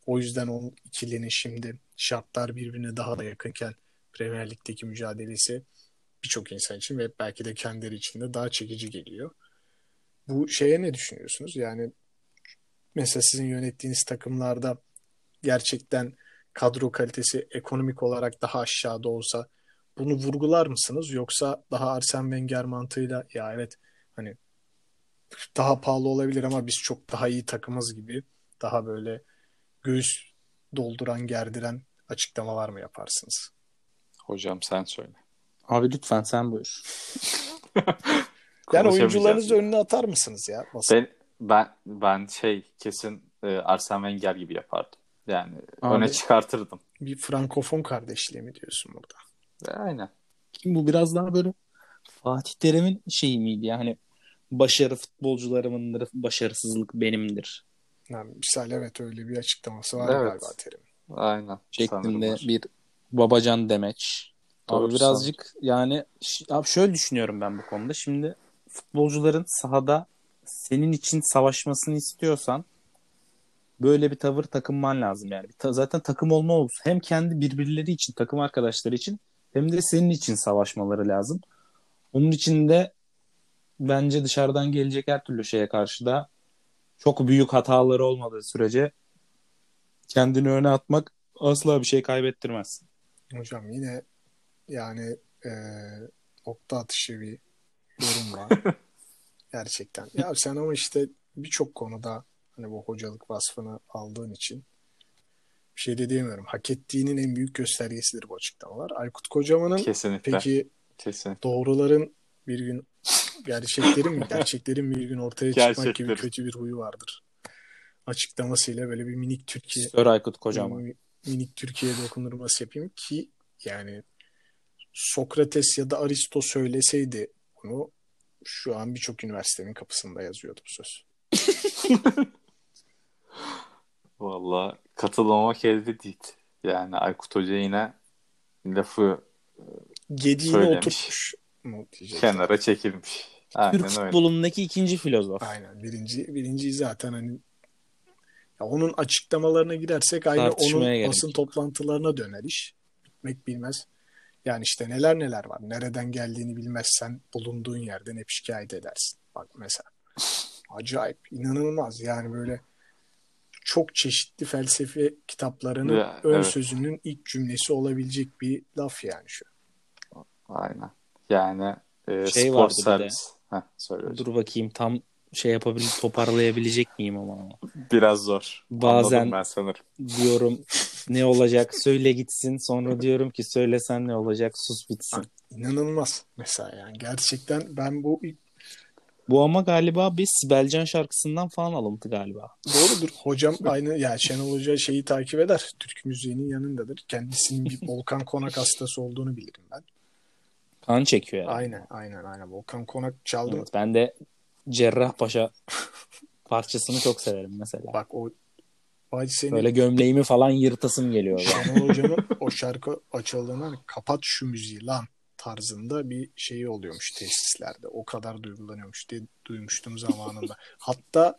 O yüzden o ikilinin şimdi şartlar birbirine daha da yakınken Premier Lig'deki mücadelesi birçok insan için ve belki de kendileri için de daha çekici geliyor. Bu şeye ne düşünüyorsunuz? Yani mesela sizin yönettiğiniz takımlarda gerçekten kadro kalitesi ekonomik olarak daha aşağıda olsa bunu vurgular mısınız? Yoksa daha Arsene Wenger mantığıyla ya evet hani daha pahalı olabilir ama biz çok daha iyi takımız gibi daha böyle göğüs dolduran gerdiren açıklamalar mı yaparsınız? Hocam sen söyle. Abi lütfen sen buyur. Yani oyuncularınızı önüne atar mısınız ya? Basın. Ben, ben, ben şey kesin e, Arsene Wenger gibi yapardım. Yani Abi- öne çıkartırdım. Bir frankofon kardeşliği mi diyorsun burada? E, Aynen. Şimdi bu biraz daha böyle Fatih Terim'in şeyi miydi yani başarı futbolcularımındır, başarısızlık benimdir Yani misal evet öyle bir açıklaması var Evet. galiba Terim. Aynen. şeklinde Sanırım bir babacan demeç. Doğru, abi birazcık yani ş- abi şöyle düşünüyorum ben bu konuda. Şimdi futbolcuların sahada senin için savaşmasını istiyorsan böyle bir tavır takınman lazım yani. Ta- zaten takım olma olsun. Hem kendi birbirleri için, takım arkadaşları için hem de senin için savaşmaları lazım. Onun için de bence dışarıdan gelecek her türlü şeye karşı da çok büyük hataları olmadığı sürece kendini öne atmak asla bir şey kaybettirmez. Hocam yine yani e, nokta atışı bir yorum var. Gerçekten. Ya sen ama işte birçok konuda hani bu hocalık vasfını aldığın için bir şey de diyemiyorum. Hak ettiğinin en büyük göstergesidir bu açıklamalar. Aykut Kocaman'ın Kesinlikle. peki Kesinlikle. doğruların bir gün gerçeklerin mi? Gerçeklerin bir gün ortaya çıkmak gibi Gerçeklerin. kötü bir huyu vardır. Açıklamasıyla böyle bir minik Türkiye Sör Aykut Kocaman. mi- minik Türkiye dokundurması yapayım ki yani Sokrates ya da Aristo söyleseydi bunu şu an birçok üniversitenin kapısında yazıyordu bu söz. Valla katılmamak elde değil. Yani Aykut Hoca yine lafı Gediğini Söylemiş. oturtmuş kenara çekilmiş. Aynen Türk öyle. futbolundaki ikinci filozof. Aynen. Birinci, birinci zaten hani ya onun açıklamalarına girersek aynı onun gerek basın toplantılarına döner iş. Bitmek bilmez. Yani işte neler neler var. Nereden geldiğini bilmezsen bulunduğun yerden hep şikayet edersin. Bak mesela. Acayip. inanılmaz. Yani böyle çok çeşitli felsefe kitaplarının Ya, ön evet. sözünün ilk cümlesi olabilecek bir laf yani şu. Aynen. Yani e, Şey spor vardı servis. Heh. Dur bakayım tam şey yapabil toparlayabilecek miyim ama. Biraz zor. Bazen- Anladım ben sanırım. Diyorum ne olacak söyle gitsin sonra diyorum ki söylesen ne olacak sus bitsin. İnanılmaz mesela yani. Gerçekten ben bu ilk Bu ama galiba bir Sibelcan şarkısından falan alıntı galiba. Doğrudur. Hocam aynı ya Şenol Hoca şeyi takip eder. Türk müziğinin yanındadır. Kendisinin bir Volkan Konak hastası olduğunu bilirim ben. Kan çekiyor yani. Aynen aynen aynen. Volkan Konak çaldı. Evet, ben de Cerrahpaşa parçasını çok severim mesela. Bak o Vay senin Böyle gömleğimi falan yırtasım geliyor. Yani. Şenol Hoca'nın o şarkı açıldığında kapat şu müziği lan tarzında bir şeyi oluyormuş tesislerde. O kadar duygulanıyormuş diye duymuştum zamanında. Hatta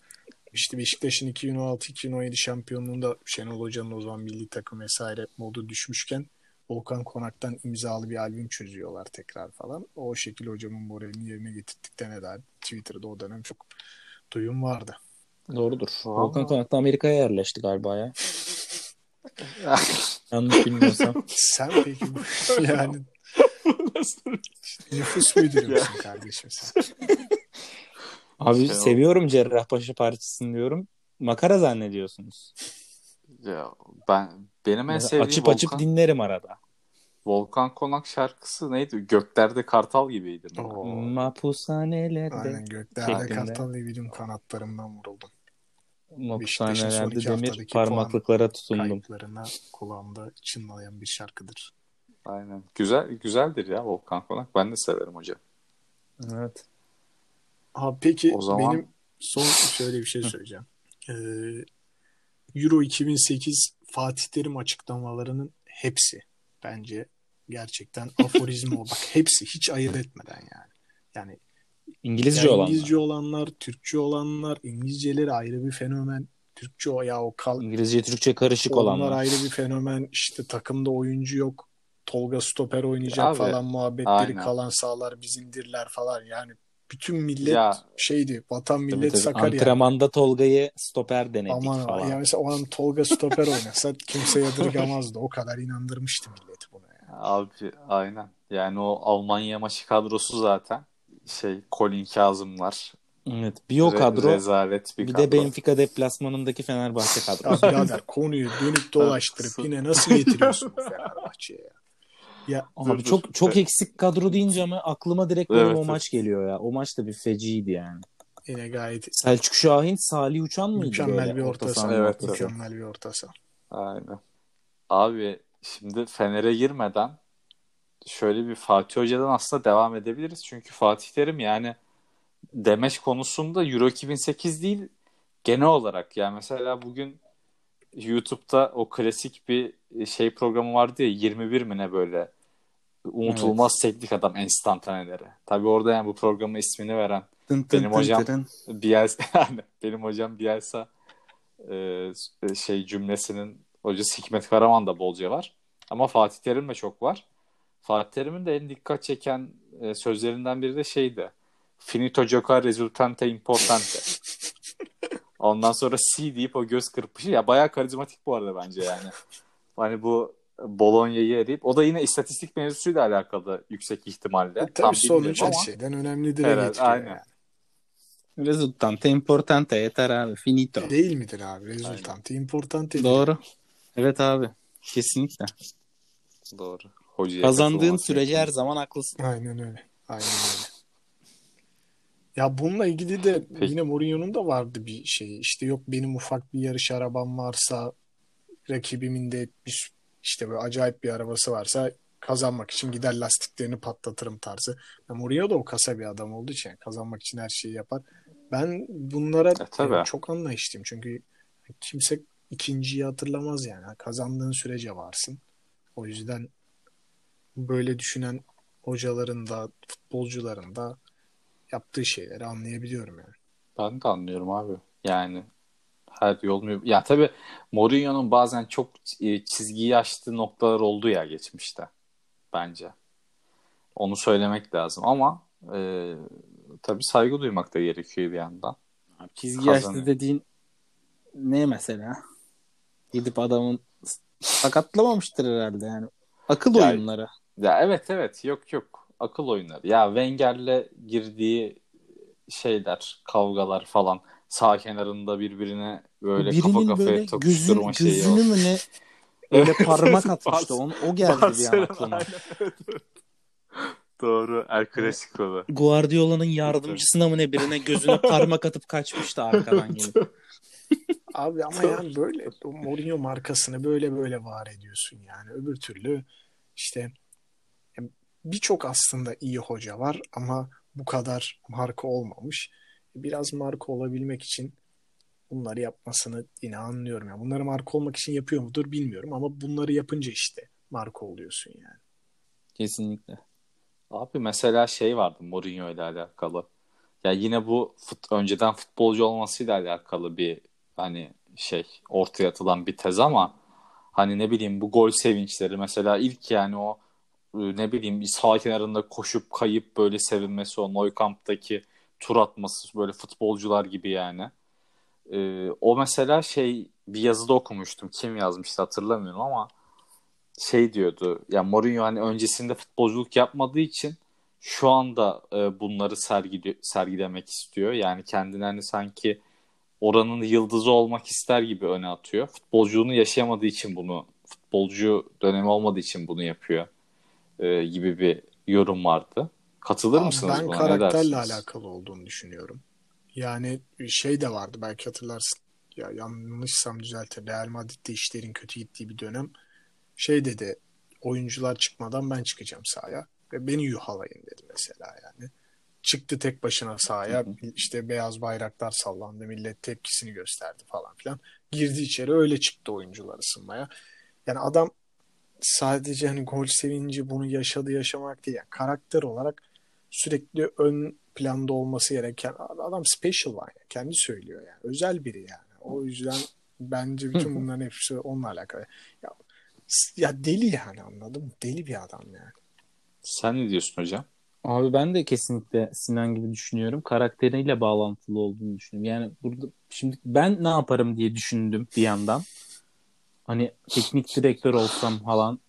işte Beşiktaş'ın 2016-2017 şampiyonluğunda Şenol Hoca'nın o zaman milli takım vesaire modu düşmüşken Volkan Konak'tan imzalı bir albüm çözüyorlar tekrar falan. O şekilde hocamın moralini yerine getirdikten eder. Twitter'da o dönem çok duyum vardı. Doğrudur. Vallahi. Volkan Konak da Amerika'ya yerleşti galiba ya. Yanlış bilmiyorsam. Sen peki bu- yani nüfus müdürü müsün kardeşim sen? Abi Şey seviyorum Cerrahpaşa parçasını diyorum. Makara zannediyorsunuz. Ya ben benim en sevdiğim açıp Volkan, açıp dinlerim arada. Volkan Konak şarkısı neydi? Göklerde Kartal gibiydi. Mapushanelerde. Aynen göklerde Şeklinde. kartal diye kanatlarımdan vuruldum. Mapushanelerde demir parmaklıklara tutundum. Kayıplarına kulağımda çınlayan bir şarkıdır. Aynen. Güzel güzeldir ya Volkan Konak. Ben de severim hocam. Evet. Ha peki O zaman- benim son şöyle bir şey söyleyeceğim. Ee, Euro 2008 Fatih Terim açıklamalarının hepsi bence gerçekten aforizm o. Bak hepsi hiç ayırt etmeden yani. Yani İngilizce ya olan. İngilizce olanlar, Türkçe olanlar, İngilizceleri ayrı bir fenomen. Türkçe o ya o kal İngilizce Türkçe karışık onlar olanlar. ayrı bir fenomen. İşte takımda oyuncu yok. Tolga stoper oynayacak Abi, falan muhabbetleri aynen. kalan sağlar bizimdirler falan. Yani bütün millet Ya- şeydi. Vatan millet Tabii tabii. Sakarya. Antrenmanda Tolga'yı stoper denedik Aman falan. ya mesela o an Tolga stoper oynasa kimse yadırgamazdı. O kadar inandırmıştı milleti buna ya. Abi aynen. Yani o Almanya maçı kadrosu zaten şey Colin Kazımlar. Evet. Bir o Re- kadro rezalet bir, bir kadro. de Benfica deplasmanındaki Fenerbahçe Ya kadrosu. birader konuyu dönüp dolaştırıp yine nasıl getiriyorsun Fenerbahçe'ye ya? Ya Abi Dur, dur. çok çok Evet. eksik kadro deyince ama aklıma direkt benim Evet, o evet. maç geliyor ya. O maç da bir feciydi yani. yine gayet Selçuk Şahin, Salih Uçan mıydı? mükemmel bir orta saha. Evet? Mükemmel bir orta saha. Aynen. Abi şimdi Fener'e girmeden şöyle bir Fatih Hoca'dan aslında devam edebiliriz. Çünkü Fatih Terim yani demeç konusunda Euro 2008 değil genel olarak yani mesela bugün YouTube'da o klasik bir şey programı vardı ya 21 mi ne böyle unutulmaz teknik adam enstantaneleri. Tabii orada yani bu programın ismini veren Tın tın Benim tın hocam- tırın. Bielsa benim hocam Bielsa e, şey cümlesinin hocası Hikmet Karaman da bolca var. Ama Fatih Terim de çok var. Fatih Terim'in de en dikkat çeken e, sözlerinden biri de şeydi. Finito gioca risultante importante. Ondan sonra C deyip o göz kırpışı. Ya bayağı karizmatik bu arada bence yani. Hani bu Bologna'yı eriyip o da yine istatistik mevzusuyla alakalı yüksek ihtimalle. E, Tam tabii sonuç ama- şeyden önemlidir Evet, aynen. yani. Resultante importante yeter abi. Finito. Değil midir abi? Resultante importante. Doğru. Evet abi. Kesinlikle. Doğru. Hocaya Kazandığın sürece her zaman haklısın. Aynen öyle. Aynen öyle. Ya bununla ilgili de Peki. yine Mourinho'nun da vardı bir şey. İşte yok benim ufak bir yarış arabam varsa rakibimin de bir, işte böyle acayip bir arabası varsa kazanmak için gider lastiklerini patlatırım tarzı. Ya Mourinho da o kasa bir adam olduğu için yani kazanmak için her şeyi yapar. Ben bunlara tabii. yani çok anlayışlıyım. Çünkü kimse ikinciyi hatırlamaz yani. Kazandığın sürece varsın. O yüzden böyle düşünen hocaların da futbolcuların da yaptığı şeyleri anlayabiliyorum yani. Ben de anlıyorum abi. Yani her yol mu? Ya tabii Mourinho'nun bazen çok e, çizgiyi aştığı noktalar oldu ya geçmişte. Bence. Onu söylemek lazım ama e, tabii saygı duymak da gerekiyor bir yandan. Çizgi Kazanıyor. yaşlı dediğin ne mesela? Gidip adamın sakatlamamıştır herhalde yani. Akıl Ya- oyunları. Ya evet evet yok yok akıl oyunları. Ya Wenger'le girdiği şeyler, kavgalar falan sağ kenarında birbirine böyle kafa Birinin kafaya böyle gözün, tokuşturma şeyi gözünü mü ne öyle parmak atmıştı. Onu, o geldi bir an aklıma. Doğru. El Clasico'da. Guardiola'nın yardımcısına mı ne birine gözüne parmak atıp kaçmıştı arkadan gelip. Abi ama yani böyle o Mourinho markasını böyle böyle var ediyorsun yani. Öbür türlü işte birçok aslında iyi hoca var ama bu kadar marka olmamış. Biraz marka olabilmek için bunları yapmasını yine anlıyorum. Yani bunları marka olmak için yapıyor mudur bilmiyorum ama bunları yapınca işte marka oluyorsun yani. Kesinlikle. Abi mesela şey vardı Mourinho ile alakalı. Ya yine bu fut, önceden futbolcu olmasıyla alakalı bir hani şey ortaya atılan bir tez ama hani ne bileyim bu gol sevinçleri mesela ilk yani o ne bileyim sağ kenarında koşup kayıp böyle sevinmesi o Nou Camp'taki tur atması böyle futbolcular gibi yani. Ee, o mesela şey bir yazıda okumuştum. Kim yazmıştı hatırlamıyorum ama şey diyordu. Ya Mourinho hani öncesinde futbolculuk yapmadığı için şu anda e, bunları sergili, sergilemek istiyor. Yani kendini hani sanki oranın yıldızı olmak ister gibi öne atıyor. Futbolculuğunu yaşayamadığı için bunu, futbolcu dönemi olmadığı için bunu yapıyor e, gibi bir yorum vardı. Katılır Abi mısınız ben buna? Ne karakterle alakalı olduğunu düşünüyorum. Yani şey de vardı belki hatırlarsın. Ya yanlışsam düzeltir. Real Madrid'de işlerin kötü gittiği bir dönem. Şey dedi oyuncular çıkmadan ben çıkacağım sahaya ve beni yuhalayın dedi mesela yani. Çıktı tek başına sahaya işte beyaz bayraklar sallandı millet tepkisini gösterdi falan filan. Girdi içeri öyle çıktı oyuncular ısınmaya. Yani adam sadece hani gol sevinci bunu yaşadı yaşamak değil. Yani karakter olarak sürekli ön planda olması gereken adam special var ya. Kendi söylüyor yani. Özel biri yani. O yüzden bence bütün bunların hepsi onunla alakalı. Ya, ya deli yani anladın mı? Deli bir adam yani. Sen ne diyorsun hocam? Abi ben de kesinlikle Sinan gibi düşünüyorum. Karakteriyle bağlantılı olduğunu düşünüyorum. Yani burada şimdi ben ne yaparım diye düşündüm bir yandan. Hani teknik direktör olsam falan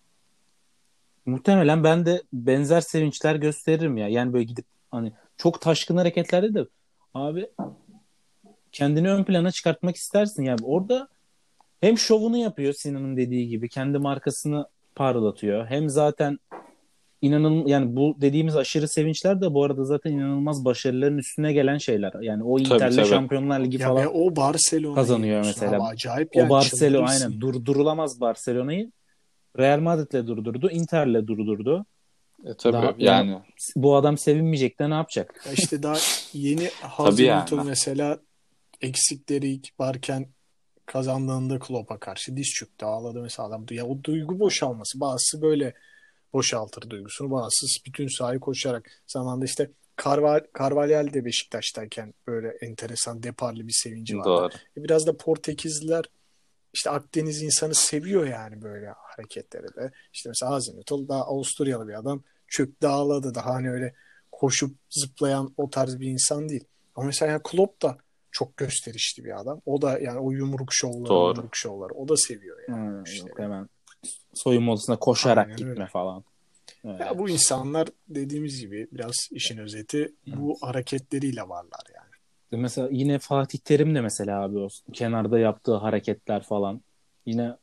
muhtemelen ben de benzer sevinçler gösteririm ya. Yani böyle gidip hani çok taşkın hareketlerde de abi kendini ön plana çıkartmak istersin. Yani orada hem şovunu yapıyor Sinan'ın dediği gibi kendi markasını parlatıyor. Hem zaten inanın yani bu dediğimiz aşırı sevinçler de bu arada zaten inanılmaz başarıların üstüne gelen şeyler. Yani o Inter'le tabii. Şampiyonlar Ligi Ya falan o Barcelona kazanıyor mesela. acayip o yani Barcelona aynen durdurulamaz Barcelona'yı Real Madrid'le durdurdu, Inter'le durdurdu. E, tabii Daha- yani Bu adam sevinmeyecek de ne yapacak? Ya işte daha yeni Tabii yani. Mesela eksikleri varken kazandığında Klopp'a karşı diz çöktü. Ağladı mesela adam. Ya o duygu boşalması. Bazısı böyle boşaltır duygusunu. Bazısı bütün sahayı koşarak. Zamanında işte Carval Carvalhal de Beşiktaş'tayken böyle enteresan deparlı bir sevinci vardı. doğru. Biraz da Portekizliler işte Akdeniz insanı seviyor yani böyle hareketleri de. İşte mesela Hazenüttl daha Avusturyalı bir adam çöktü ağladı. Daha hani öyle koşup zıplayan o tarz bir insan değil. Ama mesela yani Klopp da çok gösterişli bir adam. O da yani o yumruk şovları, Doğru. yumruk şovları o da seviyor yani. Hmm, işte. yok hemen soyunma odasına koşarak Aynen gitme öyle. falan. Evet. Ya bu insanlar dediğimiz gibi biraz işin özeti bu hareketleriyle varlar yani. Mesela yine Fatih Terim de mesela abi o kenarda yaptığı hareketler falan yine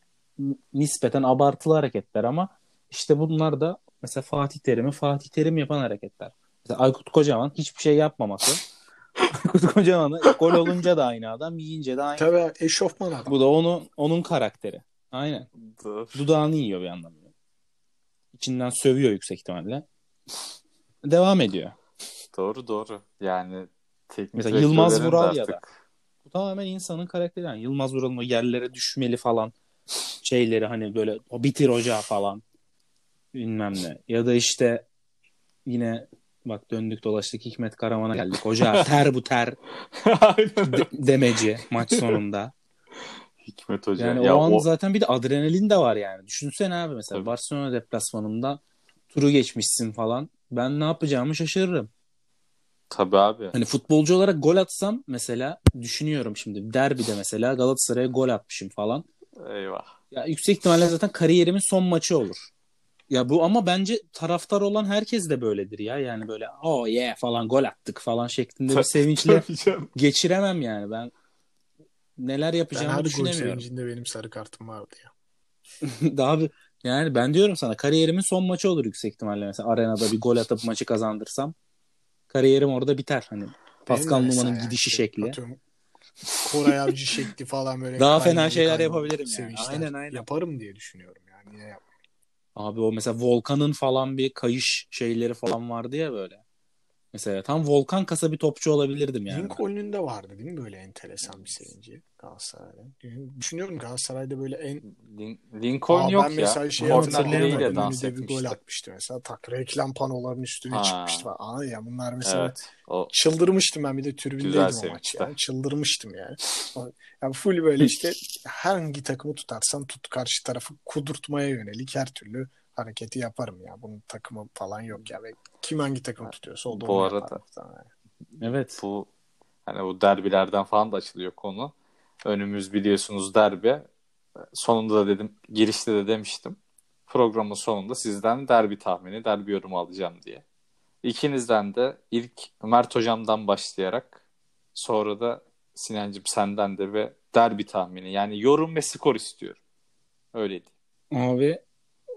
nispeten abartılı hareketler ama işte bunlar da mesela Fatih Terim'i Fatih Terim yapan hareketler. Mesela Aykut Kocaman hiçbir şey yapmaması. Aykut Kocaman'ı gol olunca da aynı adam, yiyince de aynı. Tabii eşofman adam. Bu da onun onun karakteri. Aynen. Doğru. Dudağını yiyor bir yandan. İçinden sövüyor yüksek ihtimalle. Devam ediyor. Doğru doğru. Yani teknik Mesela Yılmaz Vural ya da. artık- Bu tamamen insanın karakteri. Yani Yılmaz Vural'ın o yerlere düşmeli falan şeyleri hani böyle o bitir ocağı falan bilmem ne. Ya da işte yine bak döndük dolaştık Hikmet Karaman'a geldik. Ocağı ter bu ter de- demeci maç sonunda. Hikmet Hoca. Yani ya o an o zaten bir de adrenalin de var yani. Düşünsene abi mesela Tabii. Barcelona deplasmanında turu geçmişsin falan. Ben ne yapacağımı şaşırırım. tabii abi. Hani futbolcu olarak gol atsam mesela düşünüyorum şimdi derbide mesela Galatasaray'a gol atmışım falan. Eyvah. Ya yüksek ihtimalle zaten kariyerimin son maçı olur. Ya bu ama bence taraftar olan herkes de böyledir ya. Yani böyle oh yeah falan gol attık falan şeklinde bir sevinçle geçiremem yani. Ben neler Ben yapacağımı her gol düşünemiyorum. sevincinde benim sarı kartım vardı ya. Daha bir yani ben diyorum sana kariyerimin son maçı olur yüksek ihtimalle mesela arenada bir gol atıp maçı kazandırsam kariyerim orada biter hani. Pascal Numa'nın yani gidişi işte şekli. atıyorum, Koray Avcı şekli falan böyle. Daha fena şeyler kaymalı yapabilirim yani. Aynen, aynen. Yaparım diye düşünüyorum yani. Niye yapmayayım? Abi o mesela Volkan'ın falan bir kayış şeyleri falan vardı ya böyle. Mesela tam Volkan kasa bir topçu olabilirdim yani. Lincoln'un da vardı değil mi böyle enteresan bir sevinci Galatasaray'da. Düşünüyorum Galatasaray'da böyle en Lin- Lincoln Aa, yok ben ya. mesela şey Korner hatırlayamadım. dans bir gol atmıştı mesela. Tak reklam panolarının üstüne Ha. çıkmıştı falan. Aa, ya bunlar mesela Evet. O çıldırmıştım ben bir de Güzel tribündeydim o maç yani. Çıldırmıştım yani. yani full böyle işte hangi takımı tutarsan tut karşı tarafı kudurtmaya yönelik her türlü hareketi yaparım ya. Bunun takımı falan yok ya. Ve kim hangi takımı tutuyorsa o da Bu arada-. Evet. bu hani bu derbilerden falan da açılıyor konu. Önümüz biliyorsunuz derbi. Sonunda da dedim girişte de demiştim. programın sonunda sizden derbi tahmini, derbi yorumu alacağım diye. İkinizden de ilk Mert hocamdan başlayarak sonra da Sinancım senden de ve derbi tahmini yani yorum ve skor istiyorum. Öyle diyeyim. Abi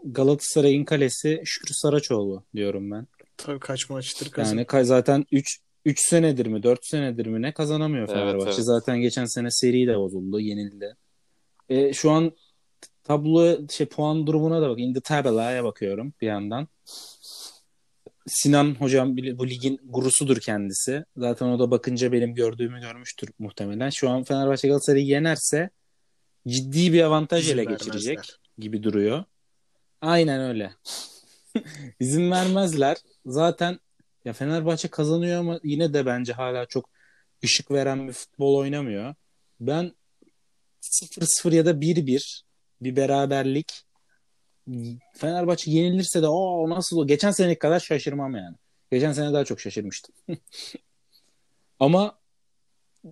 Galatasaray'ın kalesi Şükrü Saraçoğlu diyorum ben. Tabii kaç maçtır kazan. Yani zaten 3 3 senedir mi 4 senedir mi ne kazanamıyor Evet, Fenerbahçe. evet. Zaten geçen sene seri de bozuldu, yenildi. E, şu an tablo şey puan durumuna da bak. In the table'a bakıyorum bir yandan. Sinan hocam bu ligin gurusudur kendisi. Zaten o da bakınca benim gördüğümü görmüştür muhtemelen. Şu an Fenerbahçe Galatasaray'ı yenerse ciddi bir avantaj ele vermezler. geçirecek gibi duruyor. Aynen öyle. İzin vermezler. Zaten ya Fenerbahçe kazanıyor ama yine de bence hala çok ışık veren bir futbol oynamıyor. Ben 0-0 ya da 1-1 bir beraberlik Fenerbahçe yenilirse de o nasıl o geçen seneki kadar şaşırmam yani. Geçen sene daha çok şaşırmıştım. Ama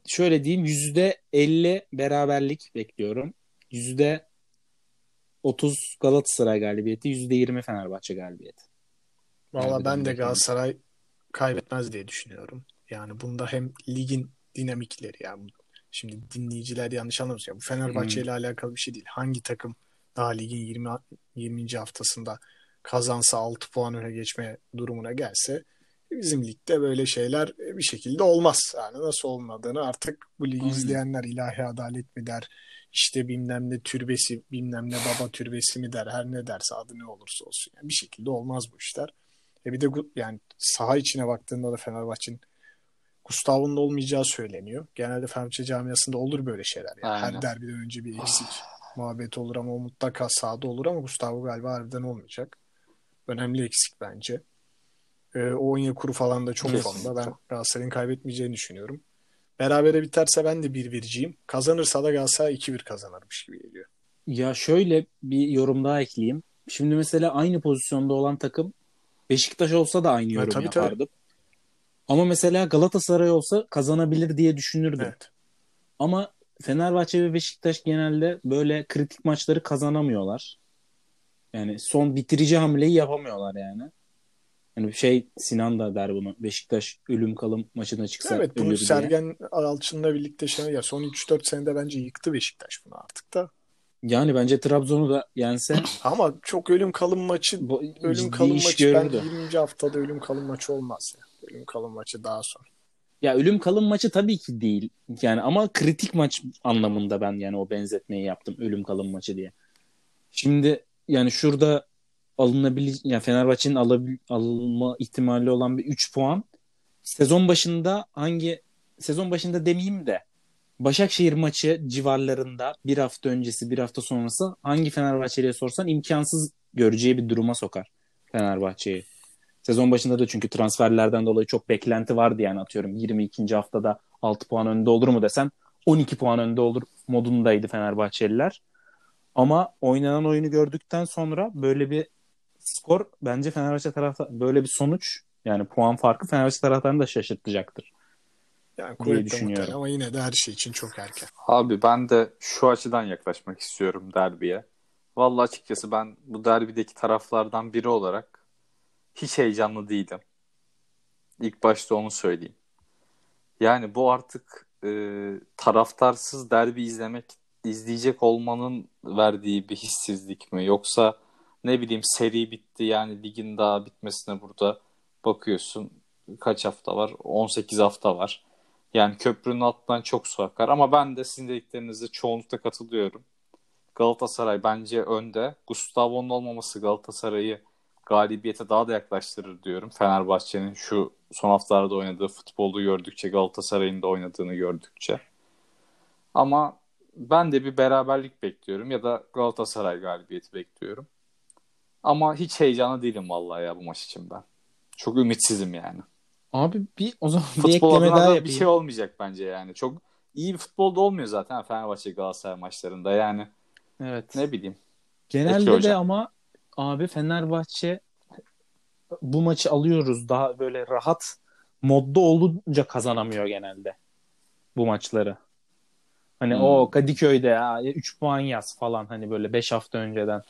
şöyle diyeyim %50 beraberlik bekliyorum. %30 Galatasaray galibiyeti, %20 Fenerbahçe galibiyeti. Valla ben de. Galatasaray kaybetmez diye düşünüyorum. Yani bunda hem ligin dinamikleri yani şimdi dinleyiciler yanlış anlamasın. ya Bu Fenerbahçe Hmm. ile alakalı bir şey değil. Hangi takım daha ligin 20 20. haftasında kazansa 6 puan öne geçme durumuna gelse bizim ligde böyle şeyler bir şekilde olmaz. Yani nasıl olmadığını artık bu ligi Aynen. izleyenler ilahi adalet mi der, işte bilmem ne türbesi, bilmem ne baba türbesi mi der, her ne derse adı ne olursa olsun. Yani bir şekilde olmaz bu işler. E bir de yani saha içine baktığında da Fenerbahçe'nin Gustavo'nun olmayacağı söyleniyor. Genelde Fenerbahçe camiasında olur böyle şeyler. Yani Aynen. her derbiden önce bir eksik muhabbet olur ama o mutlaka sahada olur ama Gustavo galiba harbiden olmayacak. Önemli eksik bence. Ee, o Onyekuru falan da çok formda. Ben Galatasaray'ın kaybetmeyeceğini düşünüyorum. Berabere biterse ben de bir vereceğim. Kazanırsa da Galatasaray 2-1 kazanırmış gibi geliyor. Ya şöyle bir yorum daha ekleyeyim. Şimdi mesela aynı pozisyonda olan takım Beşiktaş olsa da aynı yorum tabii, tabii. yapardım. Ama mesela Galatasaray olsa kazanabilir diye düşünürdüm. Evet. Ama Fenerbahçe ve Beşiktaş genelde böyle kritik maçları kazanamıyorlar. Yani son bitirici hamleyi yapamıyorlar yani. Yani şey Sinan da der bunu. Beşiktaş ölüm kalım maçına çıksa Evet bunu ölür diye. Sergen Alçın'la birlikte şey ya son 3-4 senede bence yıktı Beşiktaş bunu artık da. Yani bence Trabzon'u da yense Ama çok ölüm kalım maçı bu ölüm kalım maçı ben görürdü. 20. haftada ölüm kalım maçı olmaz ya. Ölüm kalım maçı daha sonra. Ya ölüm kalım maçı tabii ki değil. Yani ama kritik maç anlamında ben yani o benzetmeyi yaptım ölüm kalım maçı diye. Şimdi yani şurada alınabilir yani Fenerbahçe'nin alabil, alınma ihtimali olan bir 3 puan sezon başında hangi sezon başında demeyeyim de Başakşehir maçı civarlarında bir hafta öncesi bir hafta sonrası hangi Fenerbahçeli'ye sorsan imkansız göreceği bir duruma sokar Fenerbahçe'yi. Sezon başında da çünkü transferlerden dolayı çok beklenti vardı yani atıyorum 22. haftada 6 puan önde olur mu desen 12 puan önde olur modundaydı Fenerbahçeliler. Ama oynanan oyunu gördükten sonra böyle bir skor bence Fenerbahçe tarafta böyle bir sonuç yani puan farkı Fenerbahçe taraftarını da şaşırtacaktır. Yani diye düşünüyorum. ama yine de her şey için çok erken. Abi ben de şu açıdan yaklaşmak istiyorum derbiye. Vallahi açıkçası ben bu derbideki taraflardan biri olarak hiç heyecanlı değilim. İlk başta onu söyleyeyim. Yani bu artık e, taraftarsız derbi izlemek, izleyecek olmanın verdiği bir hissizlik mi? Yoksa ne bileyim seri bitti yani ligin daha bitmesine burada bakıyorsun kaç hafta var? 18 hafta var. Yani köprünün altından çok su akar. Ama ben de sizin dediklerinize çoğunlukla katılıyorum. Galatasaray bence önde. Gustavo'nun olmaması Galatasaray'ı galibiyete daha da yaklaştırır diyorum. Fenerbahçe'nin şu son haftalarda oynadığı futbolu gördükçe, Galatasaray'ın da oynadığını gördükçe. Ama ben de bir beraberlik bekliyorum ya da Galatasaray galibiyeti bekliyorum. Ama hiç heyecanlı değilim vallahi ya bu maç için ben. Çok ümitsizim yani. Abi bir o zaman bir Futbol ekleme daha da yapayım. bir şey olmayacak bence yani. Çok iyi bir futbolda olmuyor zaten Fenerbahçe Galatasaray maçlarında yani. Evet. Ne bileyim. Genelde Peki de hocam. ama abi Fenerbahçe bu maçı alıyoruz daha böyle rahat modda olunca kazanamıyor genelde bu maçları. Hani Hmm. o Kadıköy'de ya 3 puan yaz falan hani böyle 5 hafta önceden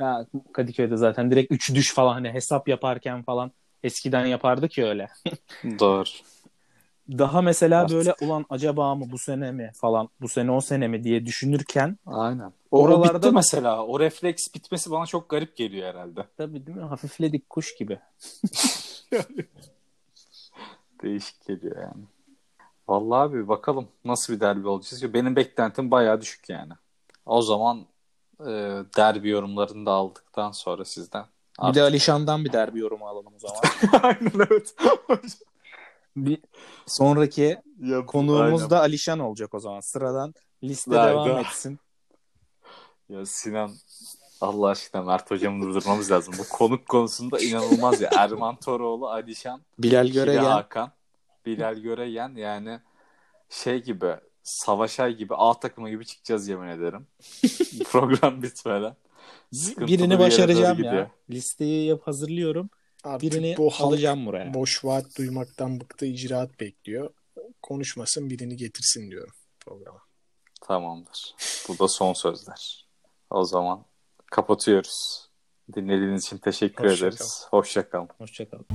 Ya Kadıköy'de zaten direkt 3 düş falan hani hesap yaparken falan eskiden yapardık ya öyle. Doğru. Daha mesela Evet. böyle ulan acaba mı bu sene mi falan bu sene o sene mi diye düşünürken Aynen. O, Oralarda- bitti mesela. O refleks bitmesi bana çok garip geliyor herhalde. tabii değil mi hafifledik kuş gibi. Değişik geliyor yani. Vallahi abi bakalım nasıl bir derbi olacak. Benim beklentim bayağı düşük yani. O zaman e, derbi yorumlarını da aldıktan sonra sizden. Bir de Alişan'dan bir derbi yorumu alalım o zaman. Aynen evet. bir sonraki Ya, konuğumuz aynen. da Alişan olacak o zaman. Sıradan liste Vay devam be. etsin. Ya Sinan Allah aşkına Mert hocamı durdurmamız lazım. Bu konuk konusunda inanılmaz ya. Erman Toroğlu, Alişan, Bilal Göreyen Hakan, Bilal Göreyen yani şey gibi Savaşay gibi A takımı gibi çıkacağız yemin ederim. Program bitmeden. Sıkıntılı bir birini doğru başaracağım gidiyor. ya. Listeyi yap hazırlıyorum. Artık Birini bu alacağım buraya. boş vaat duymaktan bıktı icraat bekliyor. Konuşmasın birini getirsin diyorum programa. Tamamdır. Bu da son sözler. O zaman kapatıyoruz. Dinlediğiniz için teşekkür Hoşça ederiz. Hoşçakalın. Hoşçakalın.